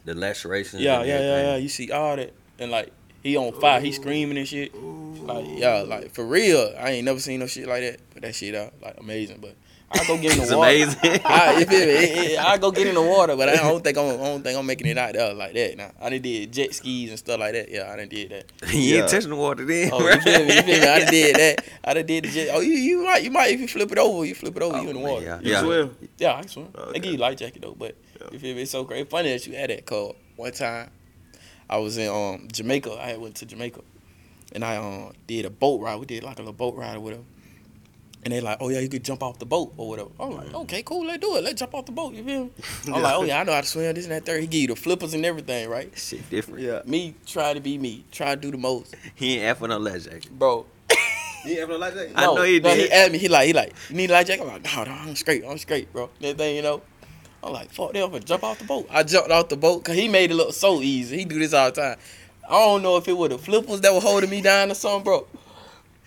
the lacerations. yeah, yeah, yeah, yeah. You see all that, and like he on fire, he screaming and shit. Like yeah, like for real. I ain't never seen no shit like that. But that shit out like amazing. But I go get in the It's water. amazing. I, you feel me? It- it- I go get in the water, but I don't think I'm, I don't think I'm making it out there like that. Now I done did jet skis and stuff like that. Yeah, I done did that. *laughs* you Yeah. ain't touching the water then. Oh, you feel me? You feel me? I done *laughs* did that. I done did the jet. Oh, you, you might, you might if you flip it over, you flip it over, you in the man, water. yeah. You swim? Yeah, I swim. Okay. They give you a life jacket though, but Yeah. you feel me? It's so crazy. Funny that you had that call. One time, I was in um Jamaica. I went to Jamaica, and I um did a boat ride. We did like a little boat ride or whatever. And they like, oh yeah, you could jump off the boat or whatever. I'm like, okay, cool, let's do it. Let's jump off the boat. You feel me? *laughs* I'm like, oh yeah, I know how to swim. This and that. Third, he give you the flippers and everything, right? Shit different. Yeah. Me try to be me, try to do the most, He ain't after no life jacket. bro. You ever like that? I know he no, did. He asked me, he like, he like, you need a life jacket? I'm like, no, no, I'm straight, I'm straight, bro. That thing, you know. I'm like, fuck that, I'm gonna jump off the boat. I jumped off the boat because he made it look so easy. He do this all the time. I don't know if it were the flippers that were holding me down or something, bro.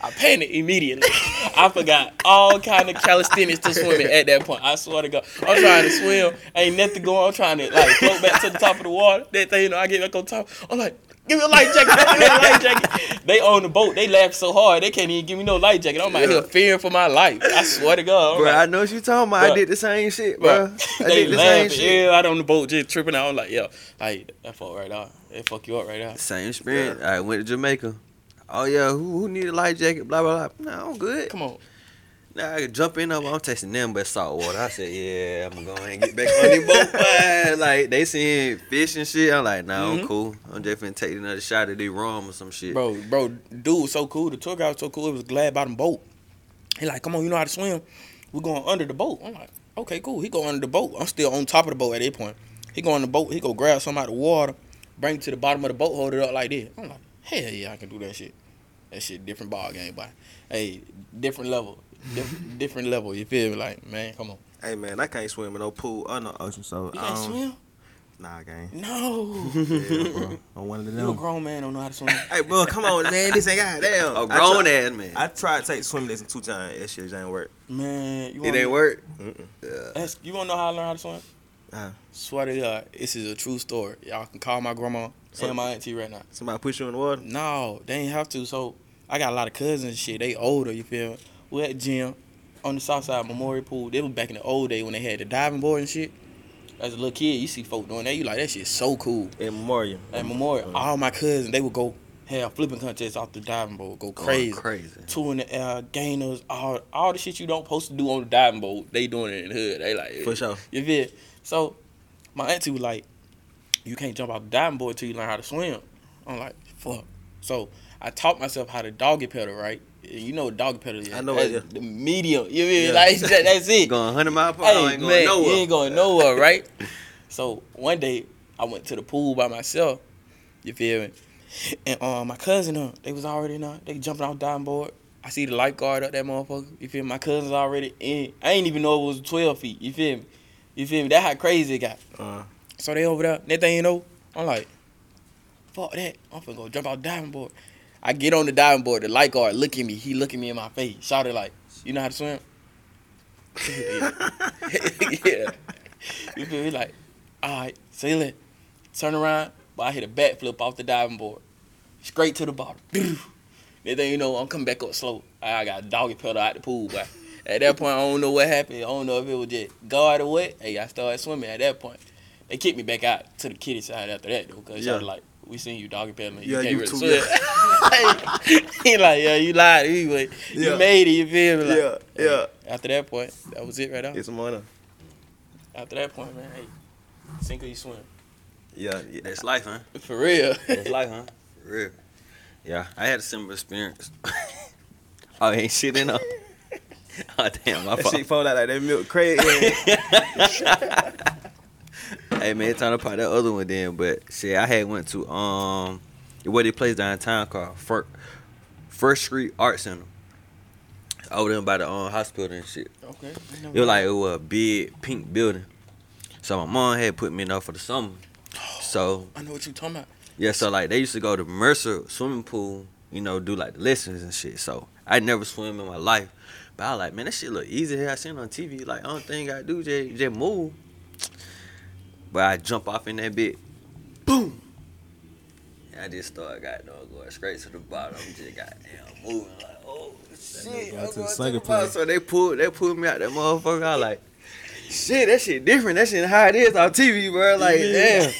I panicked immediately. *laughs* I forgot all kind of calisthenics to swimming at that point. I swear to God, I'm trying to swim. Ain't nothing going. I'm trying to like float back to the top of the water. That thing, you know, I get back on top. I'm like, give me a life jacket. Give me a life *laughs* jacket. They on the boat. They laugh so hard they can't even give me no life jacket. I'm out here fearing for my life. I swear to God. Bro, like, I know what you're talking about. I did the same shit, bro. bro. I *laughs* they did the same laughing. shit. Everybody on the boat just tripping out. I'm like, yo, like that fuck right out. That fuck you up right out. Same experience. I went to Jamaica. Oh yeah, who who need a life jacket? Blah blah blah. Nah, I'm good. Come on. Nah, I could jump in there. I'm tasting them but salt water. I said, yeah, I'm gonna go ahead and get back on the boat. *laughs* Like they seeing fish and shit. I'm like, nah, Mhm. I'm cool. I'm just finna take another shot of the rum or some shit. Bro, bro, dude was so cool. The tour guide was so cool. It was glad bottom boat. He like, come on, you know how to swim. We're going under the boat. I'm like, okay, cool. He go under the boat. I'm still on top of the boat at that point. He go on the boat. He go grab some out of the water, bring it to the bottom of the boat, hold it up like this. I'm like, hell yeah, I can do that shit. That shit different ball game, but hey, different level, different, different level. You feel me? Like, man, come on. Hey man, I can't swim in no pool or no ocean, so You I can't don't- swim? Nah, gang. No. *laughs* Yeah, bro. I'm one of you a them. grown man, don't know how to swim. Hey, bro, come on, man. This ain't goddamn. *laughs* A I grown tried- ass man. I tried to take swimming lessons two times. That shit just ain't work. Man, you it wanna- ain't work. Mm-mm. Yeah. That's, you want to know how I learned how to swim? Uh, Swear to God, this is a true story. Y'all can call my grandma So- and my auntie right now. somebody push you in the water. No, they ain't have to. So I got a lot of cousins and shit. They older, you feel me? We at gym on the south side Memorial Pool. They was back in the old day when they had the diving board and shit. As a little kid, you see folk doing that. You like that shit so cool. At Memorial. At Memorial, uh-huh. all my cousins they would go have flipping contests off the diving board, go Going crazy. crazy. Two in the air, gainers, all all the shit you don't supposed to do on the diving board, they doing it in the hood. They like For sure. You feel? So my auntie was like, "You can't jump off the diving board until you learn how to swim." I'm like, "Fuck." So I taught myself how to doggy pedal, right? You know what doggy pedal is? I know That's it. The medium. You feel? Yeah. Like that, that's it. *laughs* Going 100 mile per hour, Hey ain't going man, you nowhere. ain't going nowhere, right? *laughs* so one day I went to the pool by myself. You feel me? And um, my cousin, uh, they was already in. They jumping off diving board. I see the lifeguard up that motherfucker. You feel me? My cousin's already in. I ain't even know it was 12 feet. You feel me? You feel me? That how crazy it got. Uh, So they over there. Next thing you know, I'm like, fuck that. I'm finna go jump off the diving board. I get on the diving board. The lifeguard look at me. He look at me in my face. Shouted like, you know how to swim? *laughs* yeah. *laughs* You feel me? Like, all right, see you Turn around, but I hit a backflip off the diving board. Straight to the bottom. *laughs* Next thing you know, I'm coming back up slow. I got a doggy pedal out the pool, but at that point, I don't know what happened. I don't know if it was just guard or what. Hey, I started swimming at that point. They kicked me back out to the kiddie side after that, though, because Yeah. y'all like, we seen you doggy pedaling. Yeah, you you can't too, really swim. *laughs* he like, yeah, you lied to me, Yeah. you made it, you feel me? Like, yeah, yeah. After that point, that was it right there. It's some money. After that point, man, hey, sink or you swim. Yeah, yeah. That's life, huh? For real. That's life, huh? *laughs* For real. Yeah, I had a similar experience. *laughs* oh, ain't shit in her. Oh, damn, my That fault. shit fall out like that milk crate. Hey man, time to pop that other one then. But shit, I had went to um, what they place downtown called First, First Street Art Center. Over there by the um, hospital and shit. okay. It was like it was a big pink building. So my mom had put me in there for the summer. *gasps* So I know what you're talking about. yeah, so like they used to go to Mercer swimming pool, you know, do like the lessons and shit. So I never swim in my life. But I was like, man, that shit look easy here. I seen it on TV. Like, only thing I do just, just move. But I jump off in that bit. Boom. And I just started goddamn going straight to the bottom. Just goddamn moving like, oh shit. I'm going to the bottom. So they pulled they pulled me out that motherfucker. I was like, shit, that shit different. That shit how it is on TV, bro. Like, damn.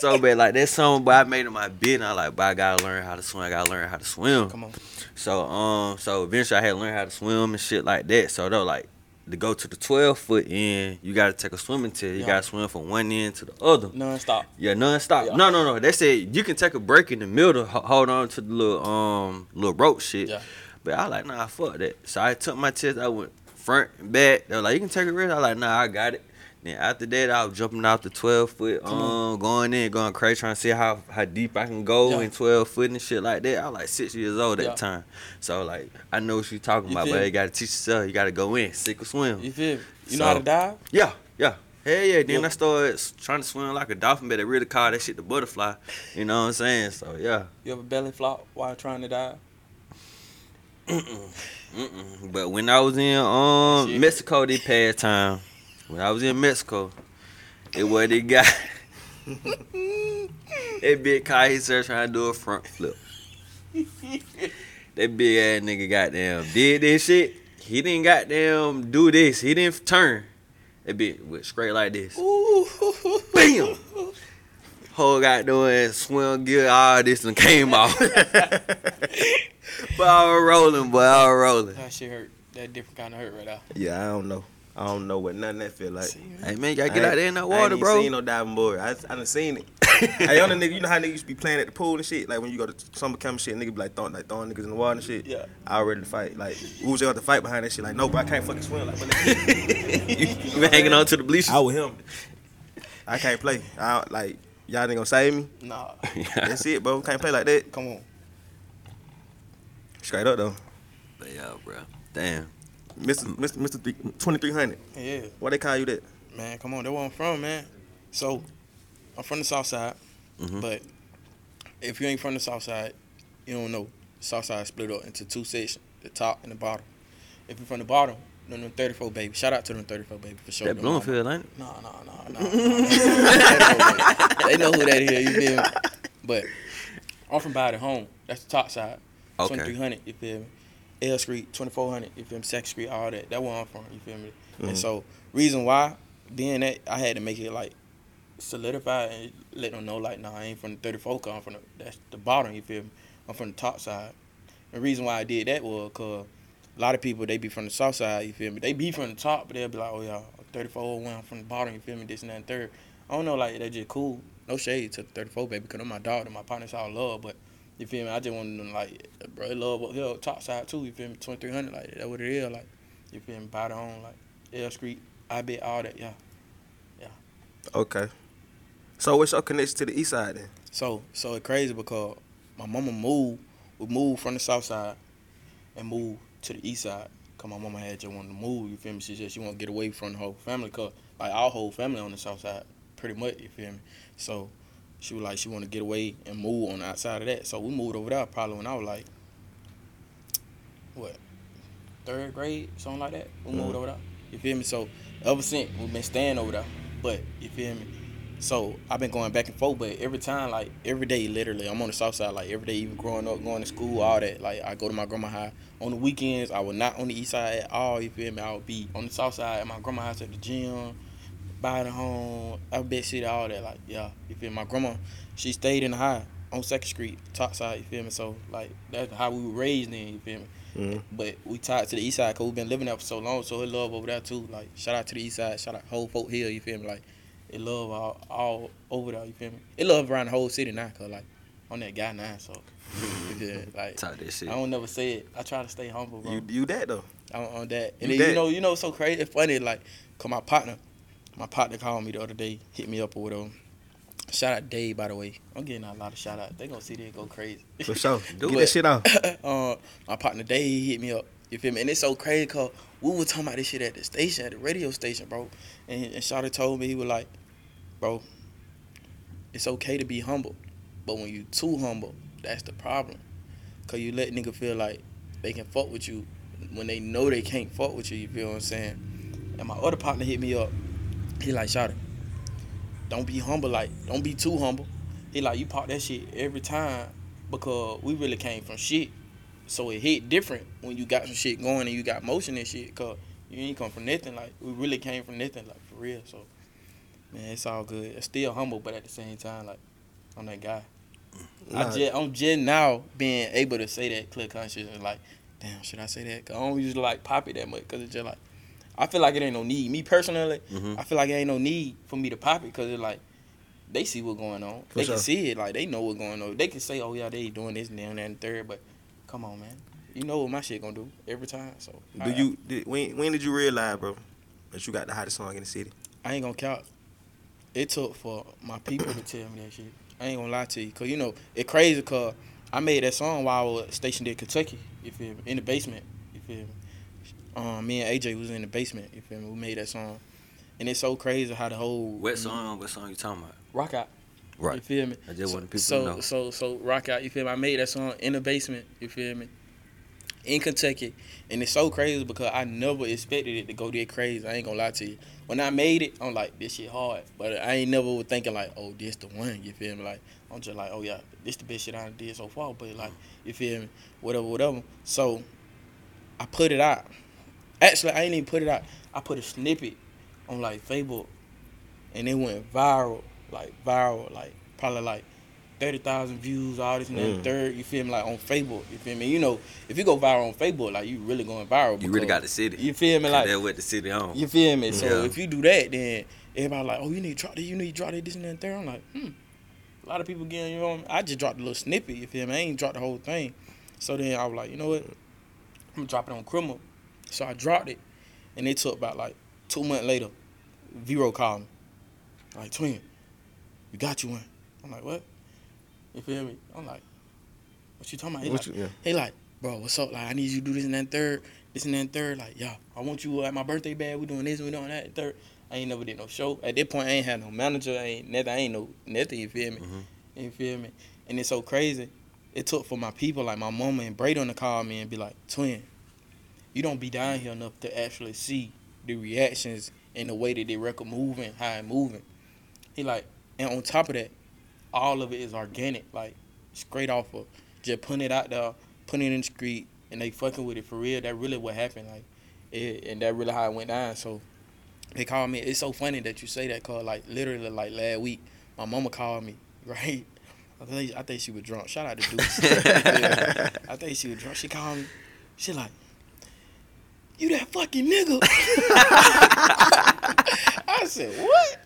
so bad, like that's something, but I made it my bid. And I like, but I gotta learn how to swim. I gotta learn how to swim. Come on. So um, so eventually I had to learn how to swim and shit like that. So though, like to go to the twelve foot end, you gotta take a swimming test. You Yeah. gotta swim from one end to the other. Non-stop. Yeah, non-stop. Yeah. No, no, no. They said you can take a break in the middle, ho- hold on to the little um little rope shit. Yeah. But I like, nah, fuck that. So I took my test. I went front and back. They were like, you can take a risk. I like, nah, I got it. Then after that, I was jumping off the 12 foot, um, going in, going crazy, trying to see how, how deep I can go Yeah. in 12 foot and shit like that. I was like six years old at Yeah. the time. So, like, I know what you talking You about, but you got to teach yourself. You got to go in, sick or swim. You feel me? You know how to dive? Yeah, yeah. Hell yeah. Then Yeah. I started trying to swim like a dolphin, but they really call that shit the butterfly. You know what I'm saying? So, yeah. You ever belly flop while trying to dive? Mm-mm. But when I was in um Shit. Mexico this past time, when I was in Mexico, it was the guy. *laughs* that big guy he started trying to do a front flip. that big ass nigga goddamn did this shit. He didn't goddamn do this. He didn't turn. That bitch went straight like this. Bam! Whole goddamn swim gear, all this and came off. *laughs* but I was rolling, boy. I was rolling. That shit hurt. That different kind of hurt right now. Yeah, I don't know. I don't know what nothing that feel like. See, Hey man, you gotta I get out there in that I water, ain't even bro. seen no diving board. I, I done seen it. *laughs* hey, on the nigga, you know how niggas used to be playing at the pool and shit? Like when you go to summer camp and shit, nigga be like throwing, like throwing niggas in the water and shit. Yeah. I ready to fight. Like, who was there to fight behind that shit? Like, no, bro, I can't fucking swim. Like, but *laughs* you been hanging on to the bleachers. I with him. I can't play. I don't- like y'all ain't gonna save me. Nah, *laughs* That's it, bro. Can't play like that. come on. Straight up though, But yeah, bro. Damn. Mister Mister Mister twenty three hundred. Yeah, Why they call you that? man, come on. That's where I'm from, man. So, I'm from the South Side, Mhm. but if you ain't from the South Side, you don't know. South Side split up into two sections: the top and the bottom. If you're from the bottom, them them 34 baby. Shout out to them 34 baby for sure. That Bloomfield, ain't it? Nah, nah, nah, nah. nah. they know who that is. You feel me? But I'm from Body Home. That's the top side. Okay. 2300. You feel me? L Street, 2400. You feel me? Second Street, all that. That where I'm from. You feel me? Mhm. And so reason why being that I had to make it like solidify and let them know like nah I ain't from the 34 cause I'm from the, that's the bottom. You feel me? I'm from the top side. The reason why I did that was cause a lot of people they be from the south side. You feel me? They be from the top, but they'll be like, oh yeah, 3401 I'm from the bottom. You feel me? This and that and third. I don't know, like they just cool. No shade to the 34 baby, cause I'm my dog and my partners all love, but. You feel me? I just want them like, bro, love up here, top side too. You feel me? Twenty three hundred, like that's what it is. Like, you feel me? Buy the home, like L Street, I bet all that. Yeah. Yeah. Okay. So what's your connection to the east side then? So so it crazy because my mama moved, we moved from the south side and moved to the east side. Cause my mama had just wanted to move, you feel me? She said she want to get away from the whole family, cause like our whole family on the south side, pretty much, you feel me? So she was like she want to get away and move on the outside of that. So we moved over there probably when I was like, what, third grade, something like that. We moved Mhm. over there. You feel me? So ever since we've been staying over there. But you feel me? So I've been going back and forth, but every time, like every day, literally, I'm on the south side. Like every day, even growing up, going to school, all that. Like I go to my grandma house on the weekends. I was not on the east side at all. You feel me? I would be on the south side at my grandma house at the gym, buy the home, I bet shit, all that. Like yeah, you feel me? My grandma, she stayed in the high on Second Street, top side. You feel me? So like that's how we were raised. Then you feel me? Mhm. But we tied to the east side because we've been living there for so long. So it love over there too. Like shout out to the east side. Shout out whole Fort Hill. You feel me? Like it love all, all over there. You feel me? It love around the whole city now. Cause like I'm that guy now. So *laughs* yeah, like Talk that shit. I don't never say it. I try to stay humble, bro. You you that though? on, on that. And You then that- you know, you know, so crazy. It's funny, like, cause my partner, my partner called me the other day, hit me up or whatever. Shout out Dave, by the way. I'm getting a lot of shout outs. They gonna see that go crazy. For sure. *laughs* Do Get it. that shit off. *laughs* uh, my partner Dave he hit me up. You feel me? And it's so crazy cause we were talking about this shit at the station, at the radio station, bro. And, and Shawty told me he was like, bro, it's okay to be humble, but when you too humble, that's the problem. Cause you let nigga feel like they can fuck with you when they know they can't fuck with you. You feel what I'm saying? And my other partner hit me up. He like, shot it. don't be humble. Like, don't be too humble. He like, you pop that shit every time because we really came from shit. So it hit different when you got some shit going and you got motion and shit. Cause you ain't come from nothing. Like we really came from nothing. Like for real. So man, it's all good. It's still humble, but at the same time, like I'm that guy. I Nah. just, I'm just now being able to say that clear conscious and like, damn, should I say that? Cause I don't usually like pop it that much. Cause it's just like, I feel like it ain't no need. Me personally, Mhm. I feel like it ain't no need for me to pop it. Cause it's like, they see what's going on. For they sure. can see it. Like they know what's going on. They can say, oh yeah, they doing this and that and that and third. But come on, man. You know what my shit gonna do every time. So Do you did, when when did you realize, bro, that you got the hottest song in the city? I ain't gonna count. It took for my people to tell me that shit. I ain't gonna lie to you, cause you know it crazy. Cause I made that song while I was stationed in Kentucky. You feel me? In the basement. You feel me? Um, me and AJ was in the basement. You feel me? We made that song, and it's so crazy how the whole What song? What song you talking about? rock out. Right. You feel me? I just so, want people so, to know. So so so rock out. You feel me? I made that song in the basement. You feel me? In Kentucky, and it's so crazy because I never expected it to go that crazy. I ain't gonna lie to you. When I made it, I'm like, this shit hard, but I ain't never was thinking like, oh, this the one. You feel me? Like I'm just like, oh yeah, this the best shit I did so far. But like, you feel me? Whatever, whatever. So I put it out. Actually, I ain't even put it out. I put a snippet on like Facebook, and it went viral, like viral, like probably like thirty thousand views, all this and that. Mm. Third, you feel me? Like on Facebook, you feel me? You know, if you go viral on Facebook, like you really going viral. You really got the city. You feel me? Like that what the city on. you feel me? So Yeah. if you do that, then everybody like, oh, you need to drop this, you need to drop that, this and that, third. I'm like, hmm. A lot of people getting, you know, I just dropped a little snippet. You feel me? I ain't dropped the whole thing. So then I was like, you know what? I'm gonna drop it on criminal. So I dropped it, and it took about like two months later. Vero called me, like 2win, you got you one. I'm like, what? You feel me? I'm like, what you talking about? He What like, you- yeah. he like, bro, what's up? Like, I need you to do this and that third, this and that third. Like, yeah, I want you at my birthday bag. We doing this, we doing that third. I ain't never did no show. At that point, I ain't had no manager. I ain't nothing. I ain't no nothing. You feel me? Mhm. You feel me? And it's so crazy. It took for my people, like my mama and Braden, to call me and be like, 2win, you don't be down here enough to actually see the reactions and the way that they record moving, how it moving. He like, and on top of that, all of it is organic, like straight off of just putting it out there, putting it in the street, and they fucking with it for real. That really what happened, like, it, and that really how it went down. So they called me. It's so funny that you say that, cause like literally like last week, my mama called me, *laughs* right? I think I think she was drunk. Shout out to Deuce. Yeah. *laughs* I think she was drunk. She called me. She like, you that fucking nigga. *laughs* I said, what?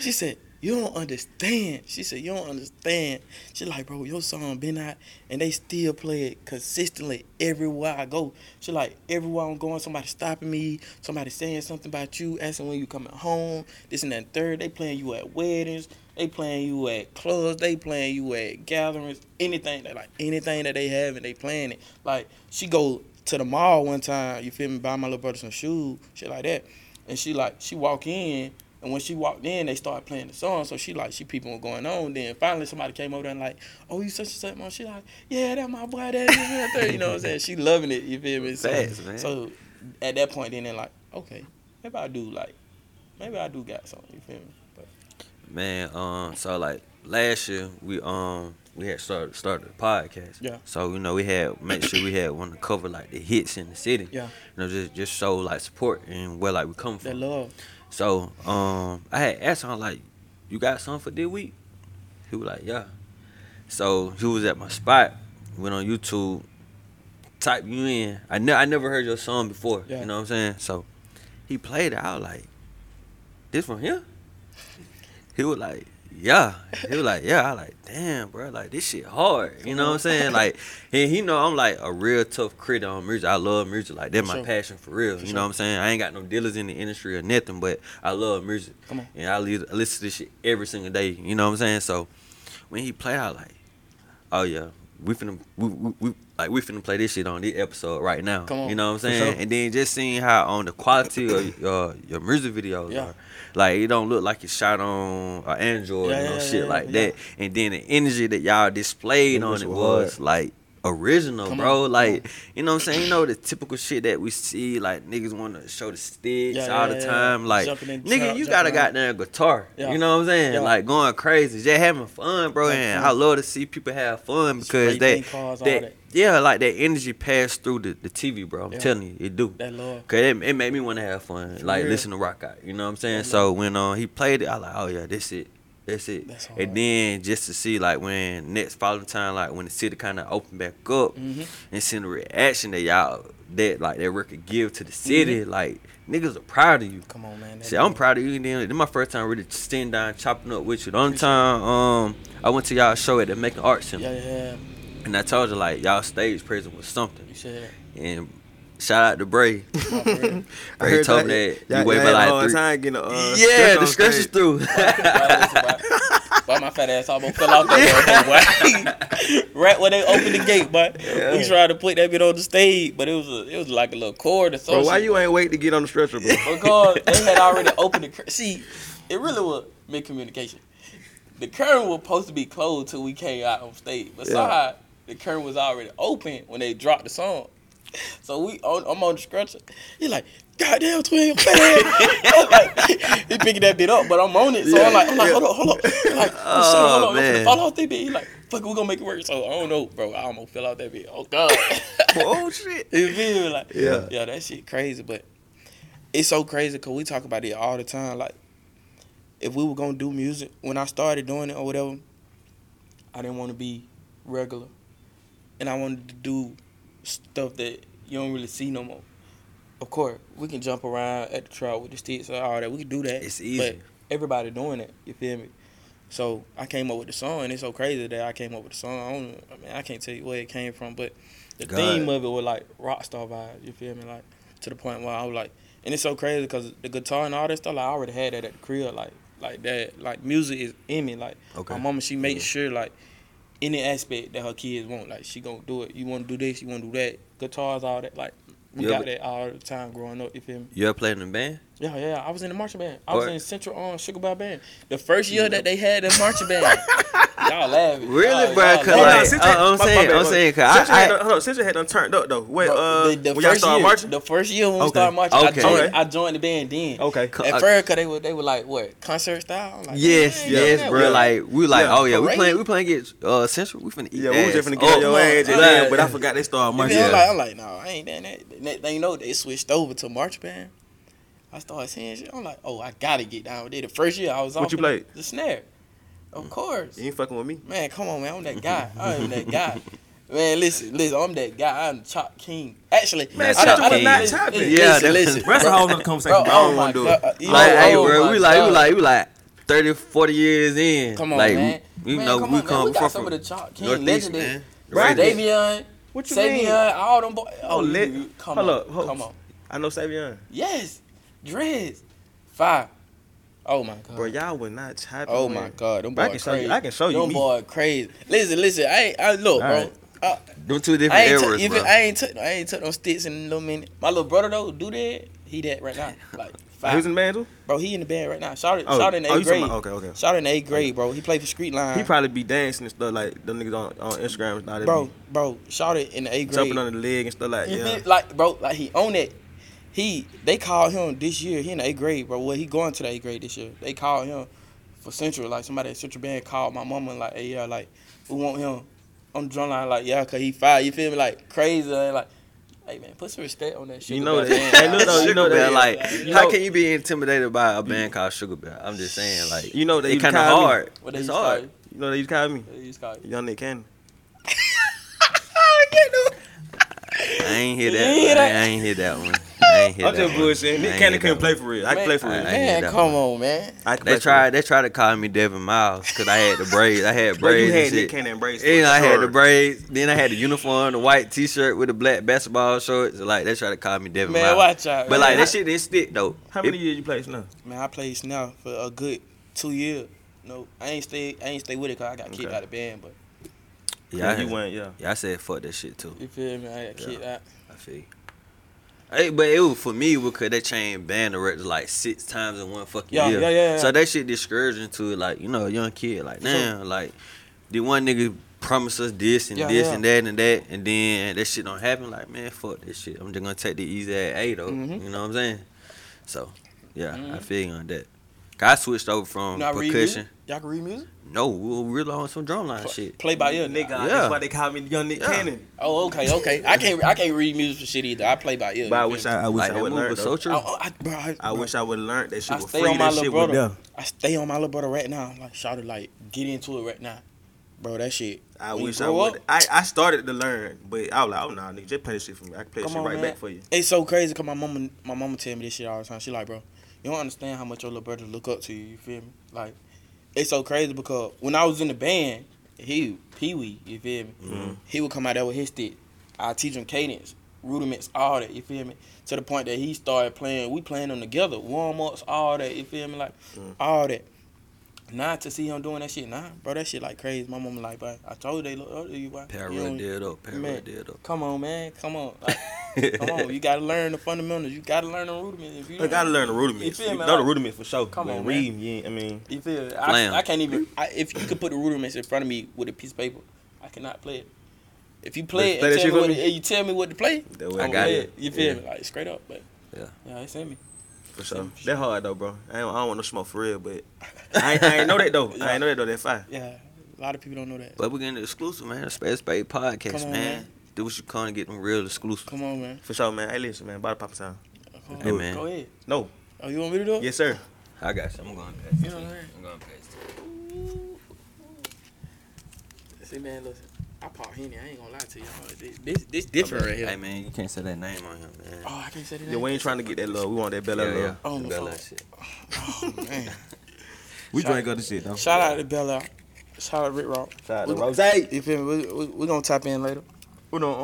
She said, you don't understand. She said, you don't understand. She like, bro, your song been out and they still play it consistently everywhere I go. She like, everywhere I'm going, somebody stopping me, somebody saying something about you, asking when you coming home, this and that and third. They playing you at weddings, they playing you at clubs, they playing you at gatherings, anything that like anything that they have and they playing it. Like she go to the mall one time, you feel me, buy my little brother some shoes, shit like that. And she like she walk in and when she walked in, they started playing the song. So she like she peeping what's going on. Then finally somebody came over there and like, oh you such and such man. She like, yeah, that my boy, that, that, that. You know what I'm saying? She loving it. You feel me? So, Facts, man. so at that point, then they're like, okay, maybe I do like, maybe I do got something. You feel me? But Man, um, so like last year we um we had started started a podcast. Yeah. So you know we had make sure we had one to cover like the hits in the city. Yeah. You know just just show like support and where like we come that from. love. So um I had asked him like, you got something for this week? He was like, yeah. So he was at my spot. Went on YouTube. Type you in. I ne- I never heard your song before. Yeah. You know what I'm saying? So he played it. I was like, this from here? He was like, yeah. He was like, yeah. I like, damn, bro. Like this shit hard. You know what I'm saying? Like, he, he know I'm like a real tough critic on music. I love music. Like that's For my sure. passion for real. For you know what I'm saying? I ain't got no dealers in the industry or nothing, but I love music. Come on. And I listen to this shit every single day. You know what I'm saying? So when he played, I like, oh yeah, we finna we, we, we like we finna play this shit on this episode right now. Come on. You know what I'm saying? sure. And then just seeing how on the quality of your *coughs* uh, your music videos Yeah. are. Like it don't look like it's shot on an Android Yeah, or no yeah, shit like that. And then the energy that y'all displayed It on was it hard. was like original, Come bro. on, like you know what I'm saying? You know the typical shit that we see, like niggas want to show the sticks Yeah, all yeah, the time. yeah. Like in nigga, you got a goddamn guitar. You know what I'm saying? Like going crazy, just having fun, bro. And. I love to see people have fun because they cars, that, that. yeah, like that energy passed through the, the TV, bro. I'm Yeah. telling you, it do. That love. Cause it, it made me want to have fun, like listen to rock out. You know what I'm saying? So when uh, he played it, I like, oh yeah, that's it, that's it. That's and then just to see like when next following time, like when the city kind of opened back up, Mhm. and seeing the reaction that y'all that like that record give to the city, Mm-hmm. like niggas are proud of you. Come on, man. See, I'm proud of you. And then this my first time really sitting down chopping up with you. The only time um I went to y'all show at the Macon Art Center, Yeah, yeah. and I told you like y'all stage presence was something. You said And shout out to Bray. *laughs* that. For real. I Bray heard told me that y'all- you weigh y'all by a like hard three. time getting a, uh, yeah, stretch the on stretch is through. But *laughs* my fat ass almost fell off that road, boy. *laughs* right when they opened the gate, but we tried to put that bit on the stage, but it was a, it was like a little cord or something. Bro, why you ain't wait to get on the stretcher, bro? Because they had already opened the. cur- See, it really was miscommunication. The curtain was supposed to be closed till we came out on stage, but Yeah. somehow the curtain was already open when they dropped the song. So we, on, I'm on the stretcher. He like, goddamn twin, fat *laughs* like, he picking that bit up, but I'm on it. So I'm like, I'm like, hold on, hold on. I'm like, oh, shit, hold on, oh, I'm man. fall off that bit. He like, fuck, we gonna make it work. So I don't know, bro. I almost fell out that bit. Oh god. *laughs* oh shit. You feel me? Like, Yeah. yeah, that shit crazy, but it's so crazy because we talk about it all the time. Like, if we were gonna do music, when I started doing it or whatever, I didn't want to be regular, and I wanted to do stuff that you don't really see no more. Of course, we can jump around at the trap with the sticks and all that. We can do that. It's easy. But everybody doing it. You feel me? So I came up with the song, and it's so crazy that I came up with the song. I, don't, I mean, I can't tell you where it came from, but the God. theme of it was like rock star vibes. You feel me? Like to the point where I was like, and it's so crazy because the guitar and all that stuff. Like I already had that at the crib. Like like that. Like music is in me. Like Okay. my mama, she makes sure like any aspect that her kids want, like she gonna do it. You want to do this, you want to do that. Guitars, all that. Like we Yeah, got but- that all the time growing up. You feel me? You ever played in a band? Yeah, yeah. I was in the marching band. I was Or- in Central on Sugar Bear Band. The first year that they had the marching band. *laughs* y'all laughing. Really, Y'all- bro? y'all Cause laughing. like, since I- you- I'm my- my saying, bad, I'm saying, Since cause you I, had done- I, hold on, since you had done turned up though. Wait, Bro, uh, the, the when y'all first started year, marching? the first year when we Okay. started marching, I joined, Okay. I joined the band then. Okay. At first, cause they were they were like what concert style. I'm like, yes, man, yes, yeah, bro. yeah. Like we were like, Yeah. oh yeah, we Parade. playing, we playing get uh central. We finna eat. Yeah, we was just finna get your Oh, ass, and come then, on. but I forgot they started marching. feel me? I'm like, I'm like, no, I ain't done that. The Next thing you know, they switched over to march band. I started seeing shit. I'm like, oh, I gotta get down with it. The first year I was What you in the- The snare. Of mm. course. You ain't fucking with me. Man, come on, man. I'm that guy. I am that *laughs* guy. Man, listen, listen. I'm that guy. I'm the chop king. Actually, Man, I don't- Chop I don't- not chopping. Yeah, listen, that- listen. That's a whole nother conversation. Bro, I don't oh want to do it. God. Like, know, hey, oh bro, we like, we like, we like 30, 40 years in. Come on, like, man. We, we Man, know come we on, man. come We got from, some of the Chalk King Northeast, legendary. man. Right, Right. Davion, What you Savion, mean? all them boys. Oh, oh lit. you- Come Hold on, up, hold- come on. I know Savion. Yes, Dreads, five. Oh my god. Bro, y'all would not chop. Oh my god, them Bro, I can show you- crazy. I can show you Them me. boy crazy. Listen, listen. I ain't. I look, All bro. right. Uh, Them two different ain't. eras, T- bro. even I ain't took. I ain't took no sticks in a little minute. My little brother though do that. He that right now. *laughs* Like Oh, five. in the band too? bro, he in the band right now. Shout it. Oh, shout in the oh, eighth you talking grade. about- okay, okay. Shout in the eighth grade, bro. He played for Street Line. He probably be dancing and stuff like them niggas on, on Instagram that. bro, be bro. Shout it in the eighth grade. jumping on the leg and stuff like yeah. like bro, like he own it. He they called him this year. He in the eighth grade, bro. Well, he going to the eighth grade this year. They called him for Central. Like somebody at Central Band called my mama and like, hey yeah, like we want him on the drum line. Like yeah, cause he fired. You feel me? Like crazy. And like, hey man, put some respect on that shit. You know that. *laughs* Hey, look though, you Sugar know Bear, that. like, you how know- can you be intimidated by a band called Sugar Bear? I'm just saying, like, You know they it's used to kind of call hard. What they it's call hard. you? You know they used to call me What they used to call you? Young Nick Cannon. *laughs* I ain't hear You that. ain't hear that? I ain't hear that one. I ain't hear I'm that just one. bullshitting. I Nick ain't Cannon hear couldn't that play one. for real. I can play for real. I- I- Man, that come on, man. I can They play for tried. They tried to call me Devon Miles because I had the braids. I had Bro, you braids. had and Nick shit. Cannon braids. And I had the braids. Then I had the uniform, the white T-shirt with the black basketball shorts. Like they tried to call me Devon Man, Miles. watch out. But man. like that shit didn't stick though. How many years you played now? Man, I played now for a good two years. No, I ain't stay. I ain't stay with it cause I got kicked Okay. out of band. But Yeah, I you had- went. Yeah. Yeah, I said fuck that shit too. you feel me? I got Yeah. kicked out. I feel. you. Hey, but it was for me because they changed band directors like six times in one fucking Yeah, year. yeah, yeah, yeah. So that shit discouraging to like you know a young kid like damn like the one nigga promised us this and Yeah, this yeah. and that and that and then that shit don't happen like man fuck this shit I'm just gonna take the easy at A though Mhm. you know what I'm saying so yeah I Mhm. feel you on that I switched over from You know, I read percussion? Y'all can read music? no we were really on some drumline Play, shit play by ear, Nigga, nigga. Yeah. that's why they call me Young Nick Yeah. Cannon. Oh, okay, okay. I can't, I can't read music for shit either. I play by ear. But I wish? I, I wish like I would move learn. so though. true Oh, oh, I, bro, I, I bro, wish I would have learned that shit I stay free. on my That little brother. I stay on my little brother right now. Like, shout it, like, get into it right now, bro. That shit. I when wish I would. up- I, I started to learn, but I was like, oh nah, nigga, just play this shit for me. I can play this Come shit on, right man. back for you. It's so crazy because my mama, my mama tell me this shit all the time. She like, bro, you don't understand how much your little brother look up to you. You feel me? Like, it's so crazy because when I was in the band, he Pee Wee, you feel me? Mhm. He would come out there with his stick. I teach him cadence, rudiments, all that. You feel me? To the point that he started playing. We playing them together, warm ups, all that. You feel me? Like Mm. all that. Not to see him doing that shit, nah, bro. That shit like crazy. My mama like, bro. I told you they look up to you, bro. You Parallel don't- dead up parallel Man. dead up Come on, man. Come on. Like, *laughs* come on. You gotta learn the fundamentals. You gotta learn the rudiments. If you I gotta learn the rudiments. You feel me? know the rudiments for sure. Come but on, read, you ain't, I mean, You feel? it? I, I can't even. I, if you could put the rudiments in front of me with a piece of paper, I cannot play it. If you play Play it that and tell, me what, me? you tell me what to play, I got play it. You feel Yeah. me? Like straight up, but Yeah. yeah, it's in me. For sure. That hard though, bro. I, ain't, I don't want no smoke for real, but I, I ain't know that though. I ain't know that though. That fire. Yeah, a lot of people don't know that. But we're getting exclusive, man. Space Spade Podcast, Come on, man. man. Do what you can to get them real exclusive. Come on, man. For sure, man. Hey, listen, man. Body Papa Sound. Come Hey, on. man. Go ahead. No. Oh, you want me to do it? Yes, sir. I got you. I'm going past. You know what I'm saying? I'm going to pass it. See, man, listen. I pop Henny. I ain't gonna lie to you. This, this, this different right here. Hey, man, you can't say that name on him, man. Oh, I can't say that. Yeah, we ain't trying to get that love. We want that Belaire yeah, yeah. love. Oh, The my Belaire fault. shit. *laughs* Oh, man. *laughs* We Shout- drink other shit though. Shout out to Belaire. Shout out to Rick Ross. Shout out to We- Ross. You feel me? We, we, we gonna tap in later. We don't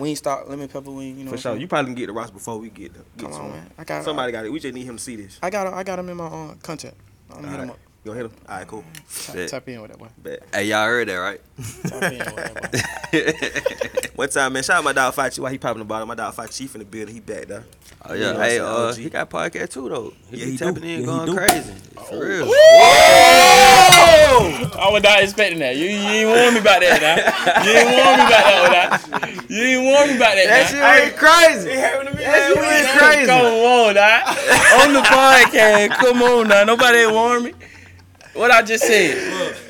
um ain't stock lemon pepper wing. You know. For sure. You probably can get the Ross before we get, the, get Come to on, him. man. I got Somebody got it. We just need him to see this. I got I got him in my um contact. I'm gonna hit him Alright. Up. Go hit him. All right, cool. Tap, tap in with that one. Bet. Hey, y'all heard that, right? Tap in with that boy. *laughs* One time, man. Shout out my dog Fight Chief. Why he popping the bottom? My dog Fight Chief in the building. He back there. Oh, You yeah. know hey, uh, he got podcast too, though. He Yeah, be he do. tapping in, Yeah, going do. crazy. For real. I was not expecting that. You, you ain't warn me about that, now. You ain't warn me about that, now. You ain't warn me about that, now. ain't crazy. That shit crazy. Come on, now. On the podcast. Come on, now. Nobody ain't warn me. What I just said.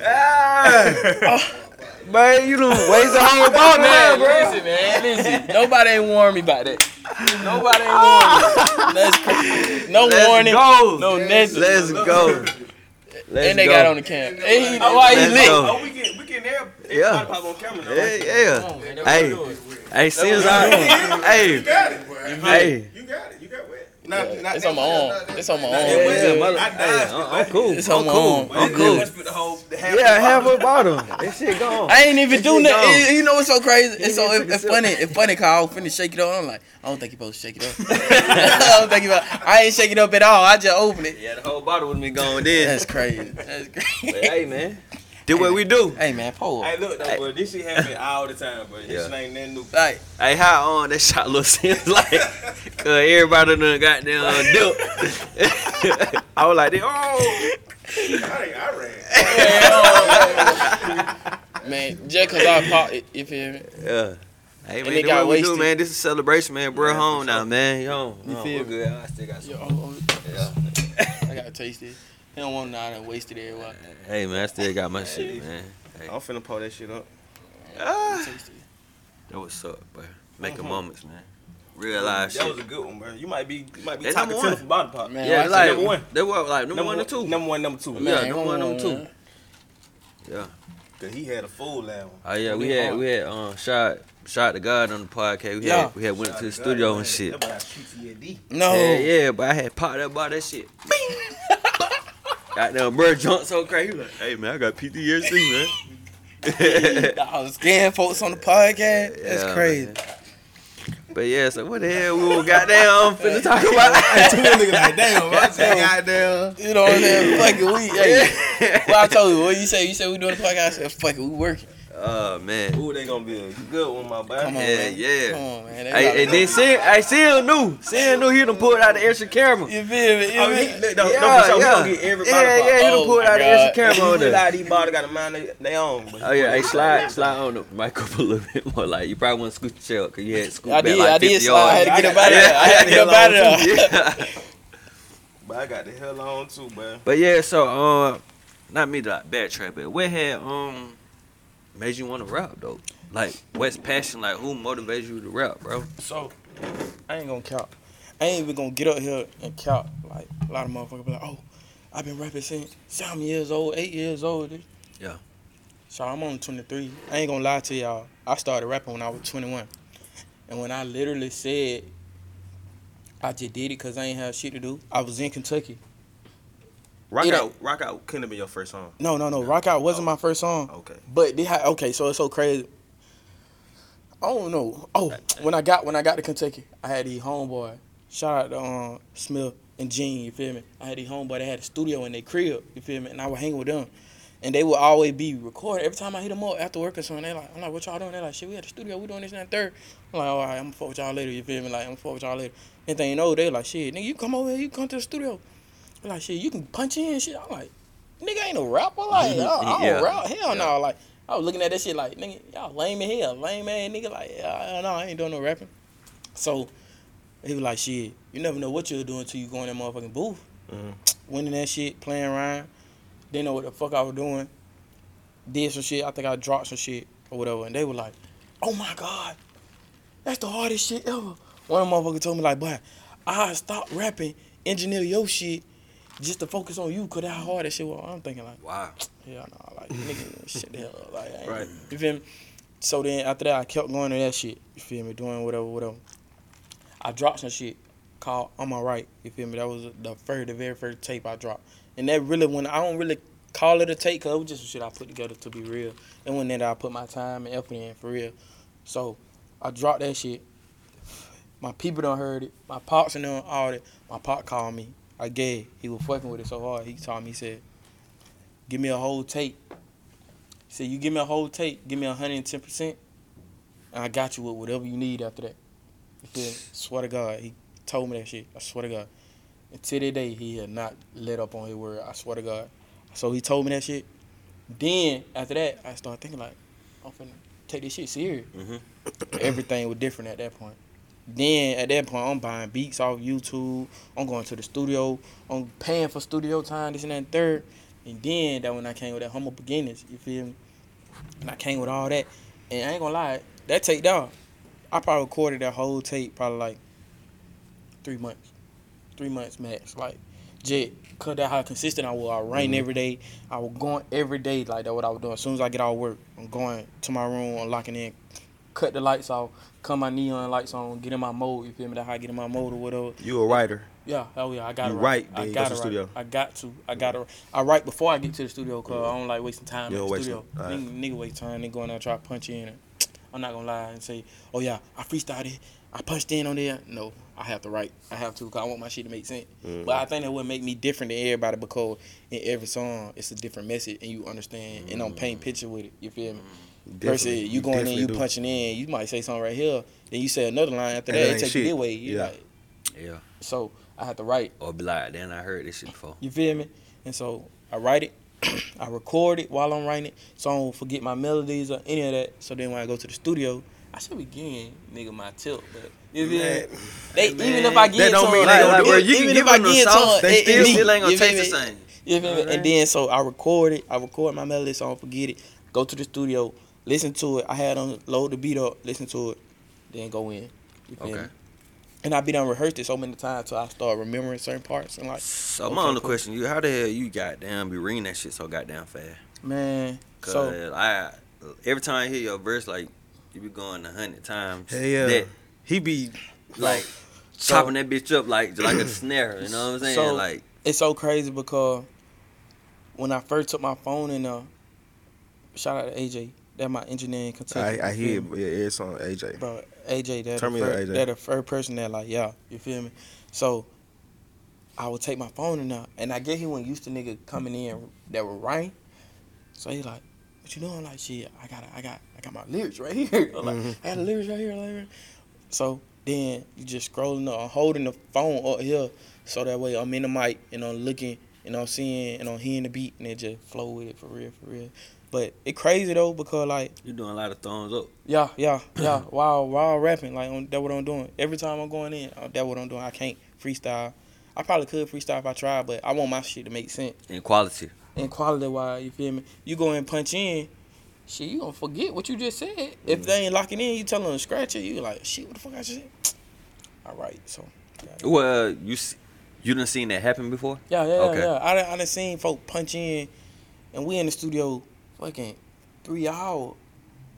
Ah. *laughs* Oh, man, you done waste the whole ball Man, listen, man, listen. Nobody ain't warn me about that. Nobody ain't warn me. Ah. That's crazy. No warning. go. No nothing. Let's go. Let's and they go. got on the cam. And he, why he lit? go. Oh, we get we getting there. Yeah. Pop on camera now. Yeah, yeah. Come on, man, that's Hey, what we doing. hey, since I, hey, got it, boy. hey. You got it. You got wet. It's on my arm. It's on my Yeah, arm. yeah, mother- I, hey, I'm, I'm cool. It's I'm on my cool. arm. I'm cool. Let's put whole half Yeah, half a bottom. That shit gone. I ain't even do shit nothing. You- You know what's so crazy? It's so even it, took a it's funny. It's funny cause I was finna shake it up. I'm like, I don't think you supposed to shake it up. *laughs* *laughs* I don't think you. supposed- I ain't shake it up at all. I just open it. Yeah, the whole bottle would be gone then. That's crazy. That's But crazy. hey, man, *laughs* do what we do. Hey man, pull. Up. Hey, look though, bro. This shit happen all the time, bro. This Yeah. shit ain't nothing new. Like, Hey, how on that shot little *laughs* seems like? Cause everybody done goddamn uh, dip. I was like, oh, I, ain't- I ran. man, just cause I popped it, you feel me? yeah. Hey man, do got what we do, man. This is a celebration, man. Bro, home now, man. Yo, You no, feel we're me? good. I still got some. Yo, oh, oh, Yeah. I gotta taste it. He don't want none and wasted everywhere. Hey man, I still got my shit, man. Hey. I'm finna pull that shit up. Ah, Taste it. that what's up, bro. Making moments, man. Real life That shit. was a good one, bro. You might be you might be That's top number ten one. for bottom pop. Man, yeah, I like number one. They were like number, one and two. Number one, number two. Yeah, number come one, number two. man. Yeah. Cause he had a full that one. Oh yeah, we Big had hard. we had um shot shot the God on the podcast. We Yeah. had we had went to the studio and shit. That boy got PTSD. No. Yeah, yeah, but I had popped up about that shit. *laughs* Goddamn, bro jumped so crazy. He like, hey man, I got PTSD, man. I was scaring folks on the podcast. That's Yeah, crazy. man. But yeah, so what the hell we were goddamn *laughs* finna talk about? Two niggas like damn. I said *laughs* goddamn. You know what I'm saying? Fuck it, we. Hey, well, I told you what you say. You said we doing the podcast. I said fuck it, we working. Oh man. Ooh, they gonna be a good one, my boy. Come on, Yeah, man. yeah. Come on, man. They Hey, got- and then Sil, hey, Sil knew. Sil knew he done pulled out the extra camera. You feel me? You Oh, he, feel no, me? no, Yeah, sure. Yeah. gonna get everybody. Yeah, yeah, he Oh, done pulled my out the extra camera on there. realize these ballers got to mind they, they own. But Oh yeah, hey, slide, slide on the mic up a little bit more. Like you probably want to scoot your chair because you had scoot I back did. like I 50 did slide. I had to get up out of there. I had to get *laughs* up out of there. Yeah. *laughs* But I got the hell on too, man. But yeah, so um, not me to like backtrack, but what had um made you want to rap though? Like what's passion? Like who motivates you to rap, bro? So, I ain't gonna count. I ain't even gonna get up here and count. Like, a lot of motherfuckers be like, oh, I've been rapping since seven years old, eight years old. Yeah. So I'm only 23. I ain't gonna lie to y'all. I started rapping when I was 21. And when I literally said I just did it because I ain't have shit to do, I was in Kentucky. Rock It out, rock out couldn't have been your first song. No, no, no. Rock Out wasn't my first song. Okay. But they had okay, so it's so crazy. I don't know. Oh, when I got when I got to Kentucky, I had these homeboy. Shout out to um, Smith and Gene. You feel me? I had these homeboy. They had a studio in their crib. You feel me? And I would hang with them, and they would always be recording. Every time I hit them up after work or something, they like, I'm like, what y'all doing? They like, shit, we at the studio. We doing this and that third. I'm like, all right, I'm gonna fuck with y'all later. You feel me? Like, I'm gonna fuck with y'all later. And then you know, they like, shit, nigga, you come over here. You come to the studio. Like, shit, you can punch in and shit. I'm like, nigga ain't no rapper. *laughs* Like, I, I don't Yeah. rap. Hell no. Like, I was looking at that shit like, nigga, y'all lame in hell. Lame man, nigga. Like, yeah, no, I ain't doing no rapping. So, he was like, shit, you never know what you're doing till you go in that motherfucking booth. Mhm. Winning that shit, playing around. Didn't know what the fuck I was doing. Did some shit. I think I dropped some shit or whatever. And they were like, oh my God, that's the hardest shit ever. One motherfuckers told me, like, boy, I stopped rapping, engineer your shit just to focus on you because how hard that shit was. I'm thinking, like, Wow. Hell no, like nigga, shit the hell up. Like, I Right. You feel me? So then after that, I kept going to that shit. You feel me? Doing whatever, whatever. I dropped some shit called "I'm Alright." You feel me? That was the first, the very first tape I dropped, and that really when I don't really call it a tape, cause it was just some shit I put together to be real. And when that I put my time and effort in for real. So I dropped that shit. My people done heard it. My pops and them all that. My pop called me. I gave. He was fucking with it so hard. He told me, he said, give me a whole tape. He said, you give me a whole tape, give me 110%, and I got you with whatever you need after that. Feel me? *sighs* Swear to God. He told me that shit. I swear to God. Until that day, he had not let up on his word. I swear to God. So he told me that shit. Then, after that, I started thinking like, I'm finna take this shit serious. Mhm. Everything was different at that point. Then, at that point, I'm buying beats off YouTube. I'm going to the studio. I'm paying for studio time, this and that and third. And then that when I came with that humble beginnings, you feel me? And I came with all that. And I ain't gonna lie, that tape down. I probably recorded that whole tape probably like three months. Three months max. Like Jet, cause that how consistent I was. I Mm-hmm. every day. I was going every day like that. What I was doing. As soon as I get out of work, I'm going to my room, I'm locking in, cut the lights off, cut my neon lights on, get in my mode. You feel me? That's how I get in my mode or whatever. You a writer. Yeah, oh yeah, I got You to write, I got to the studio. I got to. I got to. I write before I get to the studio because I don't like wasting time You in the studio. it. Alright. Nigga, nigga waste time. They go in there try to punch in. And, *tsk* I'm not gonna lie and say, oh yeah, I freestyled it. I punched in on there. No, I have to write. I have to because I want my shit to make sense. Mm-hmm. But I think that would make me different than everybody because in every song it's a different message and you understand and I'm painting picture with it. You feel me? Versus Definitely. you going in, you do. punching in, you might say something right here, then you say another line after And that. it It ain't take you shit. this way. You Yeah. like, Yeah. so I have to write. Or be like, then I heard this shit before. You feel me? And so I write it, *clears throat* I record it while I'm writing it, so I don't forget my melodies or any of that. So then when I go to the studio, I should be getting nigga my tilt, but you feel Man, me? They, even if I get that don't to mean them, they Like, gonna like, do bro, it. you even if I them the get to them, they it- still, it me. still ain't gonna taste the same. You feel me? And then so I record it, I record my melody so I don't forget it. Go to the studio, listen to it. I had them load the beat up, listen to it, then go in. Okay. me? And I be done rehearsed it so many times till I start remembering certain parts and like, So Okay, my only cool. question, you how the hell you goddamn be reading that shit so goddamn fast? man. Cause So I every time I hear your verse, like you be going a hundred times. Hell yeah. That, He be like So- chopping that bitch up like like a snare. You know what I'm saying? So- like it's so crazy because when I first took my phone and uh, shout out to AJ, that my engineer in Kentucky. I, I hear me? Yeah, it's on AJ. bro. AJ, that Turn the first, AJ. that the first person that like, yeah, you feel me? So I would take my phone and uh, and I get he wasn't used to nigga coming in that were writing. So he like, what you doing? Like, shit, I got, I got, I got my lyrics right here. I'm *laughs* like, Mm-hmm. I got the lyrics right here, right here. So then you just scrolling up, I'm holding the phone up here, so that way I'm in the mic and I'm looking and I'm seeing and I'm hearing the beat and it just flow with it for real, for real. But it crazy though because like you're doing a lot of thumbs up. yeah, yeah, yeah. *clears throat* While while rapping, like on, that what I'm doing. Every time I'm going in, uh, that what I'm doing. I can't freestyle. I probably could freestyle if I tried, but I want my shit to make sense. In quality. And quality wise, you feel me? You go and punch in, shit, you gonna forget what you just said. If they ain't locking in, you tell them to scratch it. You like, shit, what the fuck I just said? *tsk* All right, so. Yeah, Well, you you done seen that happen before? yeah, yeah. Okay. yeah. I done, I done seen folk punch in, and we in the studio fucking three hours.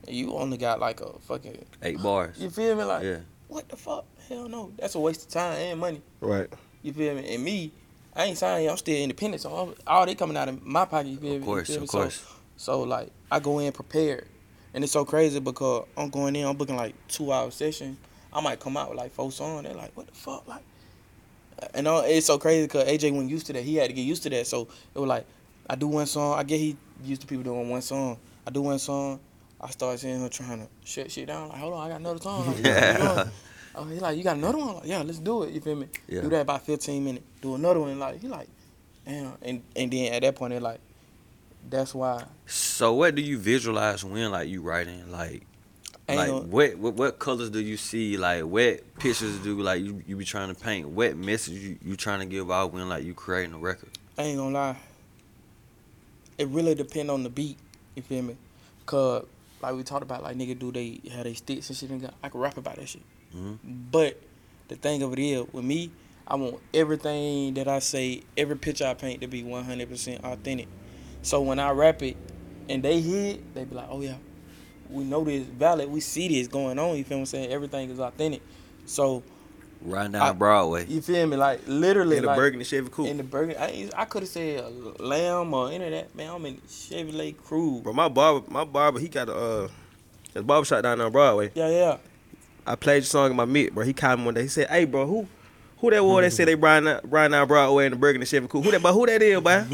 And you only got like a fucking, Eight bars. you feel me? Like, Yeah. what the fuck? Hell no. That's a waste of time and money. Right. You feel me? And me, I ain't signing. I'm still independent, so I'm, all they coming out of my pocket. You feel me? Of course, me? of course. So, so like, I go in prepared, and it's so crazy because I'm going in. I'm booking like two hour session. I might come out with like four songs. They're like, what the fuck, like. And all, it's so crazy because AJ wasn't used to that. He had to get used to that. So it was like, I do one song. I get he used to people doing one song. I do one song. I start seeing her trying to shut shit down. Like, hold on, I got another song. Like, Yeah. *laughs* Oh, he like, you got another one? Like, yeah, let's do it. You feel me? Yeah. Do that about 15 minutes. Do another one. Like, he like, damn. And and then at that point, they're like, that's why. So what do you visualize when like you writing? Like Ain't like no, what, what what colors do you see? Like what pictures do like you, you be trying to paint? What message you, you trying to give out when like you creating a record? I ain't gonna lie. It really depend on the beat. You feel me? Cause like we talked about, like nigga do they have they sticks and shit. And I can rap about that shit. Mhm. But the thing of it is, with me, I want everything that I say, every picture I paint to be 100% authentic. So when I rap it and they hear it, they be like, oh yeah, we know this valid. We see this going on. You feel what I'm saying? Everything is authentic. So Riding I- down Broadway. you feel me? Like literally, In the like, Burgundy Chevy Coupe. in the burger. I, I could have said a lamb or any of that. Man, I'm in Chevrolet Cruze. Bro, my barber, my barber, he got a uh, his barber shop down on Broadway. Yeah, yeah. I played the song in my mid, bro. He called me one day. He said, "Hey, bro, who, who that was that said they riding out, riding out Broadway in the Burgundy Chevy Coupe? Who that, boy? Who that is, boy?"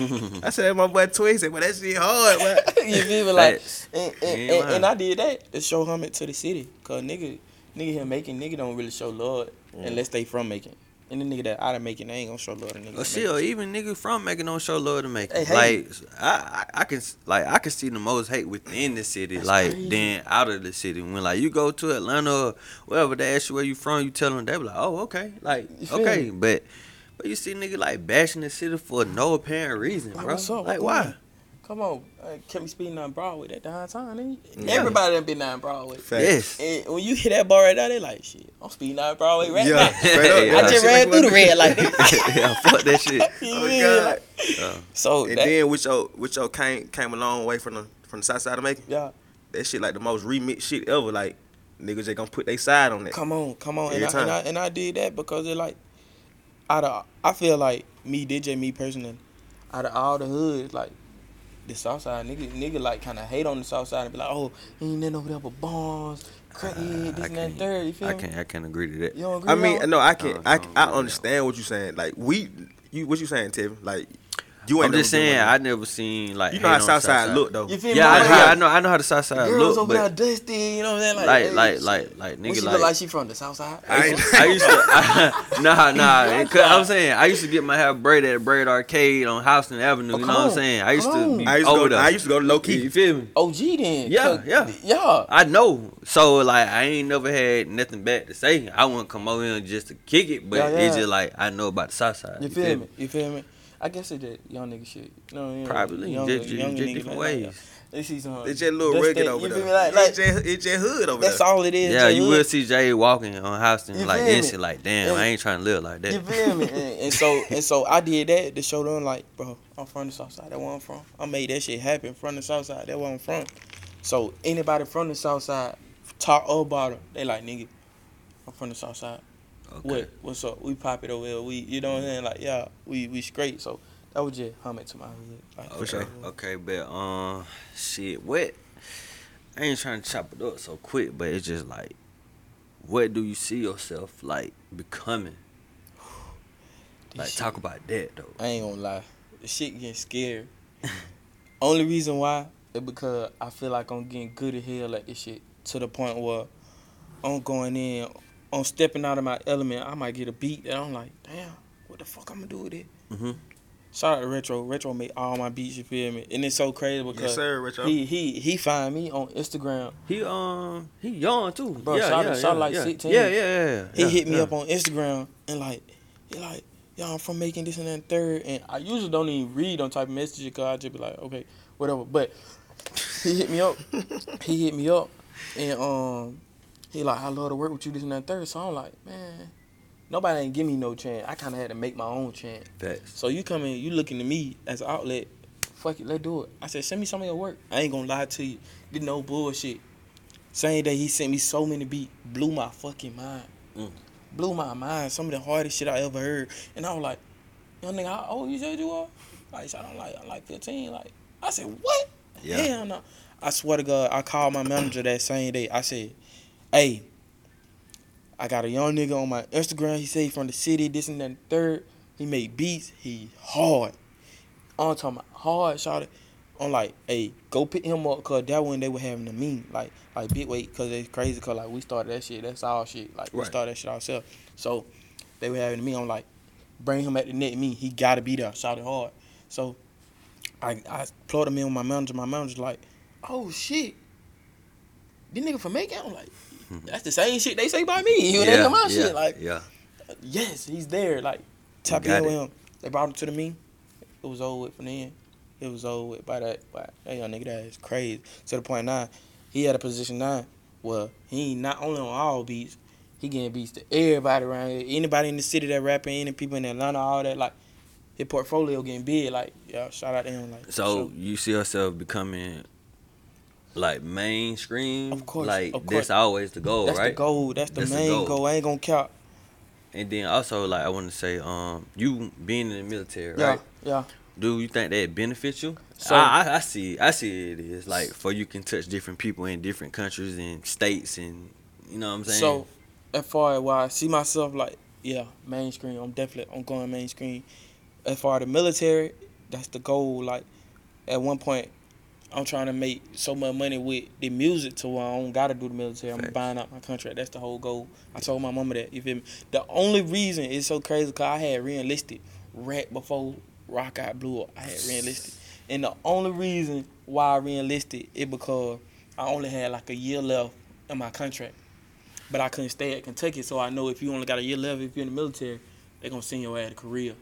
*laughs* I said, "My boy Twig." He said, "But that shit hard, boy." *laughs* you feel me? Like, and, and, and, and I did that to show homage to the city. Cause nigga, nigga here Macon nigga don't really show love Mm. unless they from Macon. And the nigga that out of Macon, they ain't gonna show love to nigga. Well, oh, that shit, or even nigga from making don't show love to make Hey, it. hey. Like I, I, I can like I can see the most hate within the city, That's like crazy. then out of the city. When like you go to Atlanta or wherever they ask you where you from, you tell them they be like, oh okay, like okay, me? but but you see nigga like bashing the city for no apparent reason, Like, bro. what's up? Like why? Going Come on, uh, kept me speeding on Broadway at the high time. Nigga. Yeah. Everybody done been down Broadway. Facts. Yes. And when you hit that bar right now, they like, shit, I'm speeding down Broadway right Yeah, now. *laughs* straight. Yeah. I just ran through the red light. *laughs* yeah, fuck that shit. *laughs* Oh, mean? God. Like, Uh, so And that, then with your with your came came a long way from the from the south side of Macon. yeah, That shit like the most remix shit ever. Like niggas just gonna put their side on it. come on, come on, and Every I, time. and I and I did that because it like, out of I feel like me DJ me personally, out of all the hoods like. The south side nigga, nigga like kind of hate on the south side and be like, oh, he ain't nothing over there but bombs, crackhead, this I and that, can't, third. You feel I me? can't, I can't agree to that. You don't agree? I mean, no, I can Uh, I, no, I understand what you're saying. Like we, you what you saying, Tevin? Like you ain't I'm just saying, I never seen like. you know how on south side Southside. look though. You feel me? Yeah, I, Like, yeah, I know, I know how the south side girls look, over there dusty, you know what I'm saying? like, hey, like, shit. like, like, When nigga, she like, look like she from the south side. I I used to, I, *laughs* nah, nah. Cause I'm saying I used to get my hair braided at Braid Arcade on Houston Avenue. Oh, you come know what I'm saying? I used to be I used to go. there. I used to go to low key. You key. feel me? OG then. Yeah, 'cause- yeah. Yeah. I know. So like, I ain't never had nothing bad to say. I wouldn't come over here just to kick it, but Yeah, it's just like I know about the South Side. You feel me? You feel me? I guess it just young nigga shit. You know, you know, Probably younger, just, just, younger just niggas different like ways. They see some. It's just little rugged over there. Like, like it's, just, it's just hood over that's there. That's all it is. Yeah, you hood. will see Jay walking on Houston You like this like damn, I ain't trying to live like that. You feel me? And, and so *laughs* and so I did that to show them like, bro, I'm from the south side. That's where I'm from. I made that shit happen from the south side. That's where I'm from. So anybody from the south side, talk about bottom, they like nigga, I'm from the south side. Okay. What what's up? We pop it over here. We you know what I'm saying? Like yeah, we we straight. So that was just hum it to my hood. Like, Okay, sure. okay, but um, shit, what? I ain't trying to chop it up so quick, but it's just like, what do you see yourself like becoming? *sighs* Like, shit- talk about that though. I ain't gonna lie. The shit getting scary. *laughs* Only reason why is because I feel like I'm getting good as hell at this shit to the point where I'm going in, I'm stepping out of my element. I might get a beat that I'm like, damn, what the fuck I'm gonna do with it? Mm-hmm. Shout out to Retro. Retro made all my beats. You feel me? And it's so crazy because Yes, sir, Retro. he he he find me on Instagram. He um, he young too. Bro, yeah, shout- yeah, shout yeah, like yeah. 16. Yeah, yeah, yeah. He yeah, hit me yeah. up on Instagram and like, he like, yo, I'm from Macon this and that third. And I usually don't even read on type of messages because I just be like, okay, whatever. But he hit me up. *laughs* he hit me up and um, he like, I love to work with you this and that third. So I'm like, man, nobody ain't give me no chance. I kind of had to make my own chance. Facts. So you come in, you looking to me as an outlet. Fuck it, let's do it. I said, send me some of your work. I ain't gonna lie to you. Did no bullshit. Same day he sent me so many beats, blew my fucking mind. Mm. Blew my mind. Some of the hardest shit I ever heard. And I was like, young nigga, how old you said you are? Like, I don't like, I'm like 15. Like, I said, what? Yeah. Hell no. I swear to God, I called my manager that same day. I said, hey, I got a young nigga on my Instagram. He say he from the city, this and that and third. He make beats. He hard. I'm talking about hard, shot it. I'm like, hey, go pick him up, cause that one they were having a mean, like, like big weight, cause it's crazy, cause like we started that shit. That's all shit. Like we Right. started that shit ourselves. So they were having me. I'm like, bring him at the net. Me, he gotta be there. Shot it hard. So I I plugged him in with my manager. My manager's like, oh shit, this nigga from Macon. I'm like, Mm-hmm. that's the same shit they say about me. You know, yeah, my yeah, shit. Like, yeah. yes, he's there. Like, tap got in him. They brought him to the meeting. It was over with from then. It was over with by that. By that young nigga, that is crazy. To the point now, he had a position nine. Well, he ain't not only on all beats, he getting beats to everybody around here. Anybody in the city that rapping, any people in Atlanta, all that. Like, his portfolio getting big. Like, yeah, shout out to him. Like, So for you see yourself becoming like mainstream? Of course, Like of course. that's always the goal, that's right? the goal. That's the That's the main goal. goal. I ain't gonna count. And then also like I want to say, um, you being in the military, Yeah, right? yeah. Do you think that benefits you? So- I, I, I see, I see it is like for you can touch different people in different countries and states, and you know what I'm saying. So, as far as why I see myself, like, yeah, mainstream. I'm definitely I'm going mainstream. As far as the military, that's the goal. Like, at one point, I'm trying to make so much money with the music to where I don't gotta do the military. I'm buying out my contract. That's the whole goal. I told my mama that. You feel me? The only reason it's so crazy because I had re-enlisted right before Rock Out blew up. I had re-enlisted, and the only reason why I re-enlisted is because I only had like a year left in my contract, but I couldn't stay at Kentucky. So I know if you only got a year left, if you're in the military, they're gonna send your ass to Korea.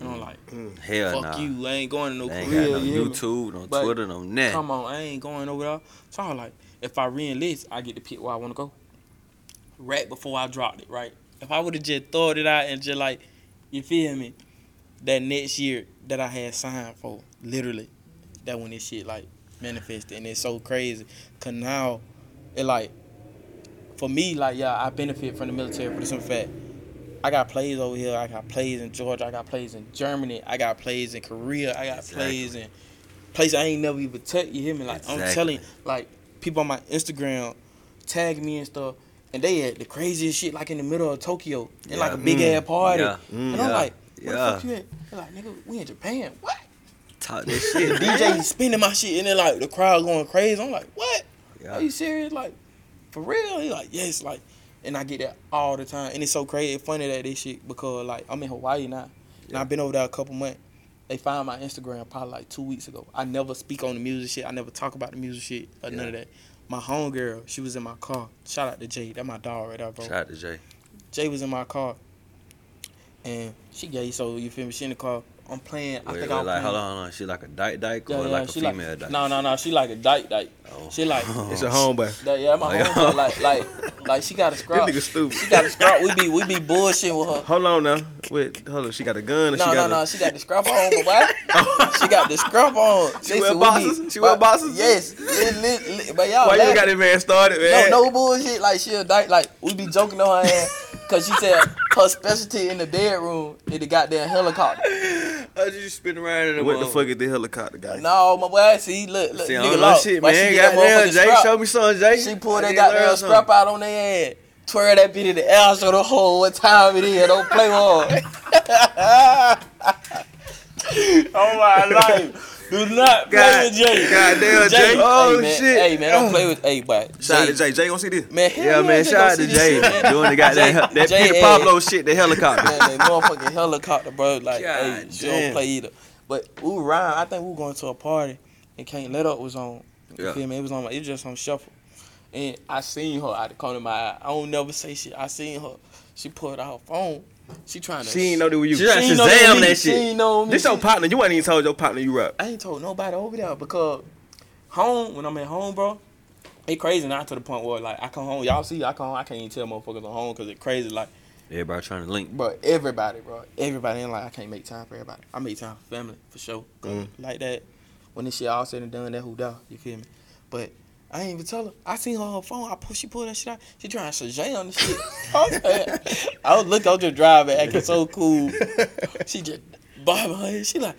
And I'm mm. like, mm. Hell fuck nah. you, I ain't going to no They ain't career. got no you? YouTube, no But Twitter, no nothing. Come on, I ain't going over there. So I was like, if I re-enlist, I get to pick where I want to go. Right before I dropped it, right? If I would have just thought it out and just like, you feel me? That next year that I had signed for, literally, that when this shit like manifested, and it's so crazy. Cause now, it like, for me, like yeah, I benefit from the military for the simple fact. I got plays over here. I got plays in Georgia. I got plays in Germany. I got plays in Korea. I got Exactly. plays in places I ain't never even touched. You hear me? Like I'm telling, like people on my Instagram tag me and stuff, and they had the craziest shit like in the middle of Tokyo in like a big Mm. ass party, Yeah. and I'm Yeah. like, where Yeah. the fuck you at? They're like, nigga, we in Japan. What? Talk this shit. *laughs* DJ spinning my shit, and then like the crowd going crazy. I'm like, what? Yeah. Are you serious? Like, for real? He like, yes, like, and I get that all the time, and it's so crazy. It's funny that this shit because like I'm in Hawaii now, and I've been over there a couple months. They found my Instagram probably like two weeks ago. I never speak on the music shit. I never talk about the music shit or none of that. My homegirl, she was in my car. Shout out to Jay. That my dog right there, bro. Shout out to Jay. Jay was in my car, and she gay. So you feel me? She in the car. I'm playing. I think wait, I'm like, playing. hold on, hold on. She like a dyke dyke Yeah, or yeah, like a female like, dyke? No, no, no. She like a dyke dyke. Oh. She like *laughs* It's a homeboy. that, yeah, my yeah. homegirl *laughs* like like like she got a scrap. This nigga stupid. She got a scrap. We be we be bullshitting with her. Hold on now. Wait, hold on. She got a gun or No, she no, got no. a... She got the scrap on, but *laughs* what? she got the scrap on. She wear boxes? She wear boxes? Yes, Li- li- li- but y'all. Why you got this man started, no, man? no bullshit. Like she a dyke. Like we be joking on her ass because she said her specialty in the bedroom is the goddamn helicopter. I just spin around in the What the fuck is the helicopter guy? No, my boy. See, look, look, See, I nigga don't know lost. shit, Why she man. Goddamn, Jay, scrap? show me some, Jay. She pulled that need to goddamn something. scrap out on their ass. Twirl that bit in the air, show the whole what time it is. Don't play with her. *laughs* oh my life. *laughs* Do not play God- with Jay. goddamn, Jay. Oh Oh, man, shit. Hey man, don't oh. play with. Hey, but Shout out Jay, to Jay. Jay gonna see this. man, hell Yeah, man. Shout gonna out to this Jay shit, man. doing the goddamn Jay- that Jay Peter ass. Pablo shit, the helicopter. Man, that motherfucking helicopter, bro. Like, God hey, she don't play either. But we were riding. I think we were going to a party, and Can't Let Up was on. You Yeah. feel me? It was on. It was just on shuffle, and I seen her out the corner of my eye. I don't never say shit. I seen her. She pulled out her phone. She trying to. She ain't know that was you. She tried to ain't know Shazam me. that She ain't know me. This your partner. You ain't even told your partner you rap. I ain't told nobody over there because home when I'm at home, bro. It crazy now to the point where like I come home, y'all see I come home, I can't even tell motherfuckers I'm home because it crazy. Like, Everybody trying to link. bro, everybody, bro, everybody ain't like I can't make time for everybody. I make time for family for sure. Mm. Like that, when this shit all said and done, that who down, you feel me? But I ain't even tell her. I seen her on her phone. I pull, she pulled that shit out. She trying to Shazam the shit. *laughs* I was, like- I was looking, I was just driving, acting so cool. *laughs* She just bobbing her head. She like,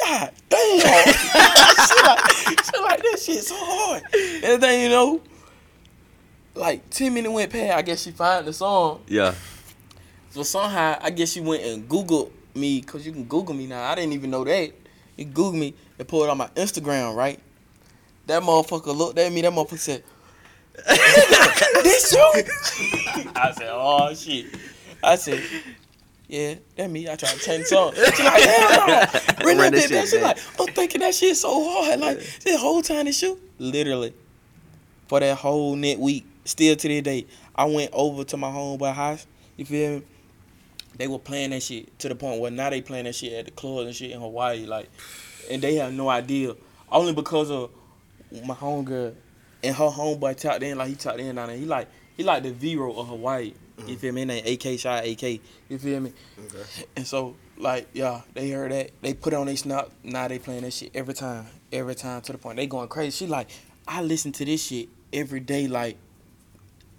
God damn. *laughs* she like, she like that shit so hard. And then you know, like ten minutes went past. I guess she find the song. Yeah. So somehow, I guess she went and Googled me, cause you can Google me now. I didn't even know that. You Google me and pull it on my Instagram, right? That motherfucker looked at me. That motherfucker said, *laughs* "This you?" I said, "Oh shit." I said, "Yeah, that me." I tried to change the song. She like, "Hell no!" Run Run that that bitch back. shit She like, "I'm thinking that shit so hard. Like the whole time to shoot, literally." For that whole net week, still to this day, I went over to my homeboy house. You feel me? They were playing that shit to the point where now they playing that shit at the clubs and shit in Hawaii, like, and they have no idea. Only because of my homegirl and her homeboy tapped in, like he tapped in down there. He like he like the Vero of Hawaii. You mm-hmm. feel me? Then AK shot AK. You feel me? Okay. And so like yeah, they heard that. They put it on their snap. Now they playing that shit every time, every time to the point they going crazy. She like, I listen to this shit every day, like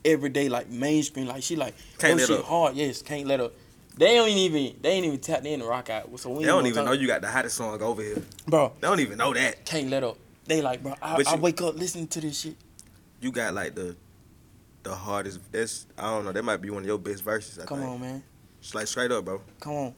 every day, like mainstream. Like she like, Can't oh let shit up. hard. Yes, can't let up. They don't even they ain't even tapped in to rock out. So we They don't even know you got the hottest song over here. bro. They don't even know that. Can't let up. They like, bro. I, But I you- wake up listening to this shit. You got like the the hardest. That's I don't know. That might be one of your best verses. I Come think. on, man. It's like straight up, bro. Come on,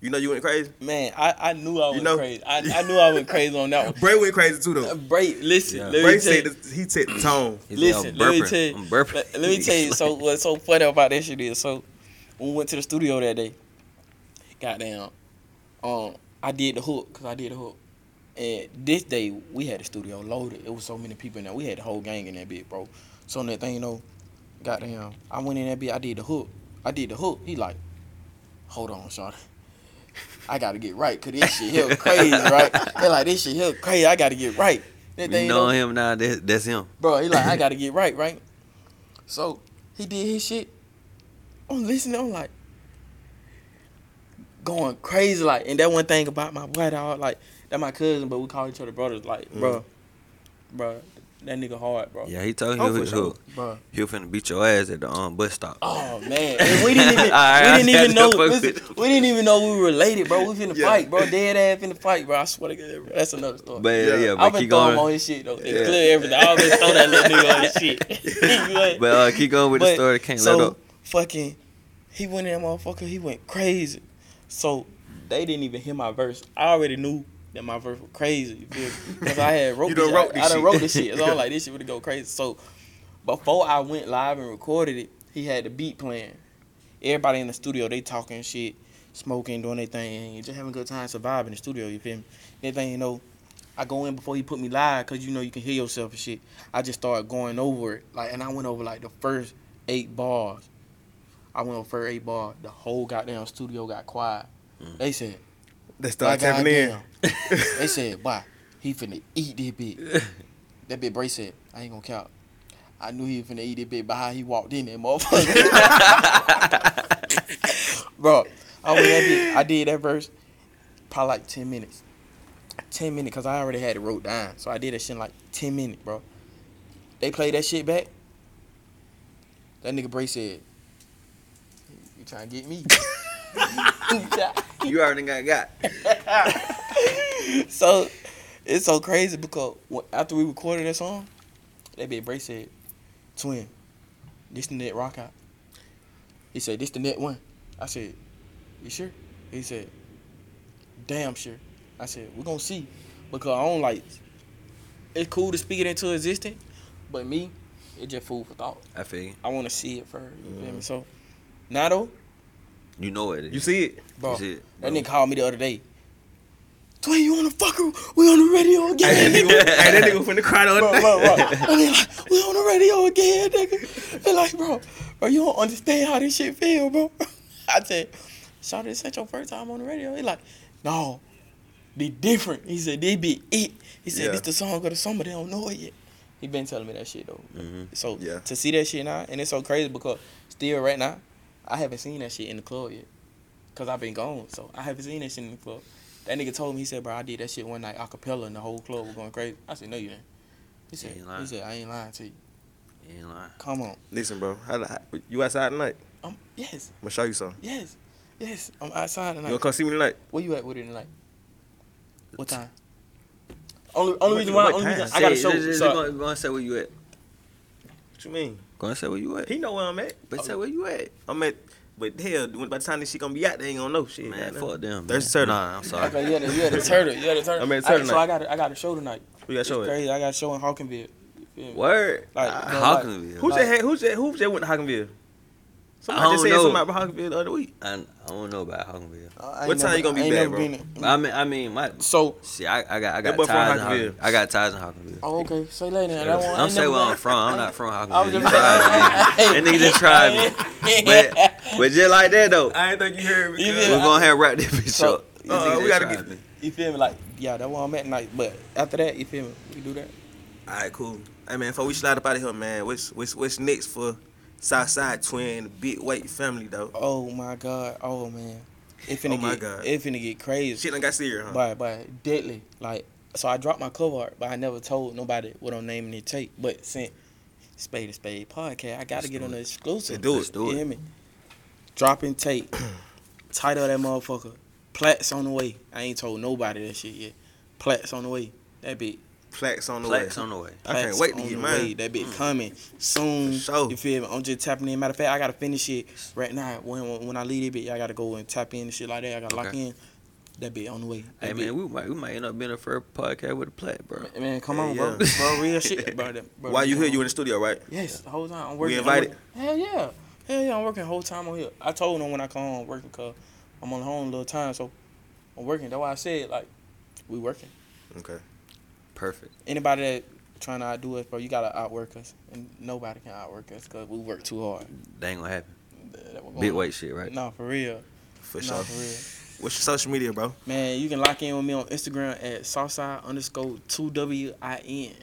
You know you went crazy. man. I, I knew I went know- crazy. I, I knew I went crazy on that *laughs* one. Bray went crazy too though. Bray, listen, Yeah. let me Bray tell said you. the, he set the tone. Listen, let me tell you. I'm burping. Let, let me *laughs* tell you. So what's so funny about that shit is so when we went to the studio that day, goddamn, um, I did the hook because I did the hook, and this day we had the studio loaded. It was so many people in there. We had the whole gang in that bit, bro. So that thing, you know, goddamn, I went in that bit. I did the hook. I did the hook. He like, hold on, shawty. I gotta get right, cause this shit here crazy, right? They like this shit here crazy. I gotta get right. That You thing, know him now. That, that's him. bro. He like I *laughs* gotta get right, right? So he did his shit. I'm listening. I'm like going crazy, like. And that one thing about my boy, dog, like that my cousin, but we call each other brothers. Like, bro, bro, that nigga hard, bro. Yeah, he told him Oh, he, for was sure. Bro. he was finna beat your ass at the um bus stop. Oh man, and *laughs* we didn't even *laughs* Alright, we didn't even know had to fuck listen, we didn't even know we were related, bro. We finna Yeah. fight, bro. Dead ass finna fight, bro. I swear to God, bro. that's another story. But yeah, yeah, I've but been keep throwing him on his shit though. They Yeah. clear everything. I always throw that little nigga on his shit. *laughs* But uh, keep going with the story. Can't so, let up. fucking, he went in that motherfucker. He went crazy. So they didn't even hear my verse. I already knew that my verse was crazy. You feel me? *laughs* Because I had wrote You this. done wrote I, this I done shit. wrote this shit. So I'm *laughs* like, this shit would go crazy. So before I went live and recorded it, he had the beat playing. Everybody in the studio, they talking shit, smoking, doing their thing, just having a good time, surviving the studio. You feel me? Next thing you know, I go in before he put me live because you know you can hear yourself and shit. I just started going over it, like, and I went over like the first eight bars. I went over first eight bars. The whole goddamn studio got quiet. Mm. They said, They "By start tapping in. they said, "Why? He finna eat that bitch?" *laughs* That bitch Bray said, "I ain't gonna count." I knew he was finna eat that bit by how he walked in there, motherfucker. *laughs* Bro, I that bit. I did that verse probably like ten minutes. Ten minutes, cause I already had it wrote down. So I did that shit in like ten minutes, bro. They played that shit back. That nigga Bray said, "You trying to get me?" *laughs* You *laughs* already got got. so it's so crazy because after we recorded that song, that bit Bray said, "Twin, this the net rock out." He said, "This the net one." I said, "You sure?" He said, "Damn sure." I said, "We're gonna see," because I don't like. It's cool to speak it into existence, but me, it just food for thought. I feel you. I want to see it first. You feel me? Mm-hmm. So, now though, You know what it is. You see it? bro, You see it, that nigga called me the other day. Twin, you wanna fuck her? We on the radio again, Hey, that nigga. nigga, hey, that nigga finna cry the bro, other bro, day. bro. *laughs* And they like, we on the radio again, nigga. They like, bro, bro, you don't understand how this shit feel, bro. *laughs* I said, Shawty, this ain't your first time on the radio. He like, no, they different. He said, they be it. He said, Yeah. this the song of the summer. They don't know it yet. He been telling me that shit though. Mhm. So Yeah. to see that shit now, and it's so crazy because still right now, I haven't seen that shit in the club yet. Cause I've been gone, so I haven't seen that shit in the club. That nigga told me, he said, bro, I did that shit one night a cappella and the whole club was going crazy. I said, no, you didn't. He said, ain't lying. he said, I ain't lying to you. You ain't lying. Come on. Listen, bro. How, how, you outside tonight? Um, yes, I'm gonna show you something. yes, yes. I'm outside You tonight. gonna come see me tonight? Where you at with it tonight? What time? Only, only What- reason why, only reason I gotta Say- show. just- just so- Go, go and say where you at. What you mean? Go and say where you at. He know where I'm at. But say where you at. I'm at. But hell, by the time this shit gonna be out, they ain't gonna know shit. Man, fuck them. Man. There's turtle. Nah, I'm sorry. Okay, you had, a, you had a turtle. You had a turtle. I'm at a I- turtle So. I got, a, I got a show tonight. Who you got It's show it? crazy. I got a show in Hawkinsville. You? Word. Like, Uh, no, like- Hawkinsville. Who just had, who just who just went to Hawkinsville? Somebody I just don't said know. something about Hawkinsville the other week. I, I don't know about Hawkinsville. I ain't What time never- you gonna be back, never bro? been. I mean, I mean, my So, see, I, I got, I That got boy from ties in Hockenville. Hawkinsville. I got ties in Hawkinsville. oh, okay. Say later. That one, I I'm ain't saying where I'm from. I'm not from *laughs* I was Hawkinsville. You just tried me. That nigga just tried me. But, but just like that though, I ain't think you heard me. You we're gonna have wrap this bitch So- up. This Uh, we gotta get- me. You feel me? Like, yeah, that's where I'm at night. But after that, you feel me? We do that. All right, cool. Hey man, before we slide up out of here, man, what's what's what's next for Southside Twin, big weight family though? Oh my God. Oh man. It finna Oh, my get. God. It finna get crazy. Shit done got serious, huh? But but deadly. Like so I dropped my cover art, but I never told nobody what I'm naming the tape. But since Spade to Spade podcast, I gotta Let's get on it. the exclusive. Let's do Let's do You it. hear me? Dropping tape. *clears throat* Title of that motherfucker. Plats on the way. I ain't told nobody that shit yet. Plats on the way. That bit. Plaques on the Plaques way. on the way. I can't Plats wait to on get the mine. That bit mm. coming soon. For sure. You feel me? I'm just tapping in. Matter of fact, I gotta finish it right now. When when I leave it, bit, I gotta go and tap in and shit like that. I gotta lock Okay. in. That bit on the way. That Hey bit- man, we might we might end up being the first podcast with a plat, bro. Man, come Yeah, on, bro. yeah. *laughs* Bro, real shit, *laughs* bro. That- bro Why you come here? You in the studio, right? Yes, the whole time I'm working. I'm invited? work- Hell yeah, hell yeah. I'm working the whole time on here. I told them when I come home working because I'm on the home a little time, so I'm working. That's why I said like we working. Okay. Perfect. Anybody that trying to outdo us, bro, you gotta outwork us, and nobody can outwork us because we work too hard. That ain't gonna happen. That- that what going Big weight shit, right? No, for real. For no, sure. for real. What's your social media, bro? Man, you can lock in with me on Instagram at Southside underscore two W I N.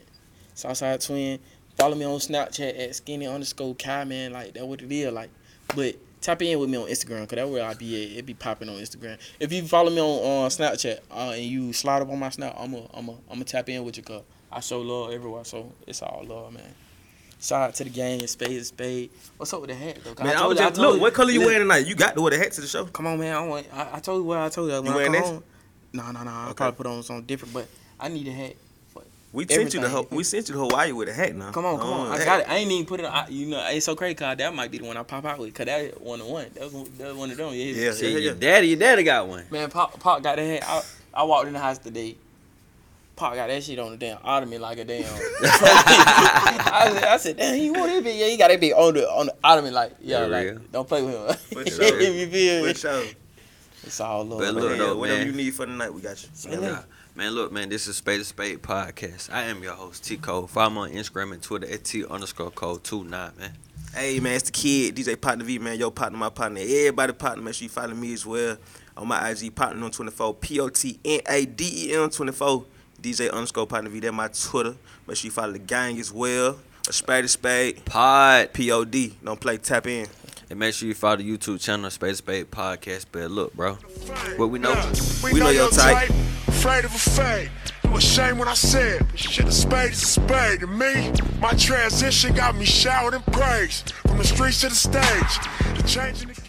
Southside Twin. Follow me on Snapchat at skinny underscore Kai man. Like that what it is. Like, but tap in with me on Instagram because that's where I be at. It be popping on Instagram. If you follow me on uh, Snapchat uh, and you slide up on my Snap, I'm a I'm a I'm a tap in with you cause I show love everywhere. So it's all love, man. Shout out to the gang, spade is spade. What's up with the hat though? 'Cause Man, I, told was you- just told look. What color you look, wearing tonight? You got to wear the hat to the show. Come on, man. I want. I, I told you what I told you. When I wearing this? No, no, no. I'll Okay. probably put on something different, but I need a hat. For We sent you the. Ho- we sent you to Hawaii with a hat now. Come on, come oh, on. Oh, I got it. I ain't even put it. on. I, you know, it's so crazy. Cause that might be the one I pop out with. Cause that one to one. That was one- that was one of them. Yeah. Yeah, See, yeah, your daddy, your daddy got one. Man, Pop, Pop got that hat. I, I walked in the house today. Pop got that shit on the damn ottoman like a damn. *laughs* *laughs* I, said, I said, damn, he want that big. Yeah, he got that big on the on the ottoman like, yeah, For like, real? don't play with him. For *laughs* sure. you feel me? For sure. It's all love. But man. look, Man, though, whatever you need for the night, we got you. Yeah. Yeah. Man, look, man, this is Spade to Spade podcast. I am your host, T Col. Follow me on Instagram and Twitter at T underscore code 29, man. Hey man, it's the kid, DJ Potna V, man. Your partner, my partner. Everybody partner. Make sure you follow me as well on my IG partner on 24. P O T N A D E N 24. DJ underscore Potna V. That's my Twitter. Make sure you follow the gang as well. A spade to spade. Pod. P O D. Don't play. Tap in. And make sure you follow the YouTube channel, Spade to Spade podcast. But look, bro, what we know. Yeah, We know your type. Afraid of a fade. It was shame when I said, but shit, a spade is a spade. To me, my transition got me showered in praise. From the streets to the stage. The change in the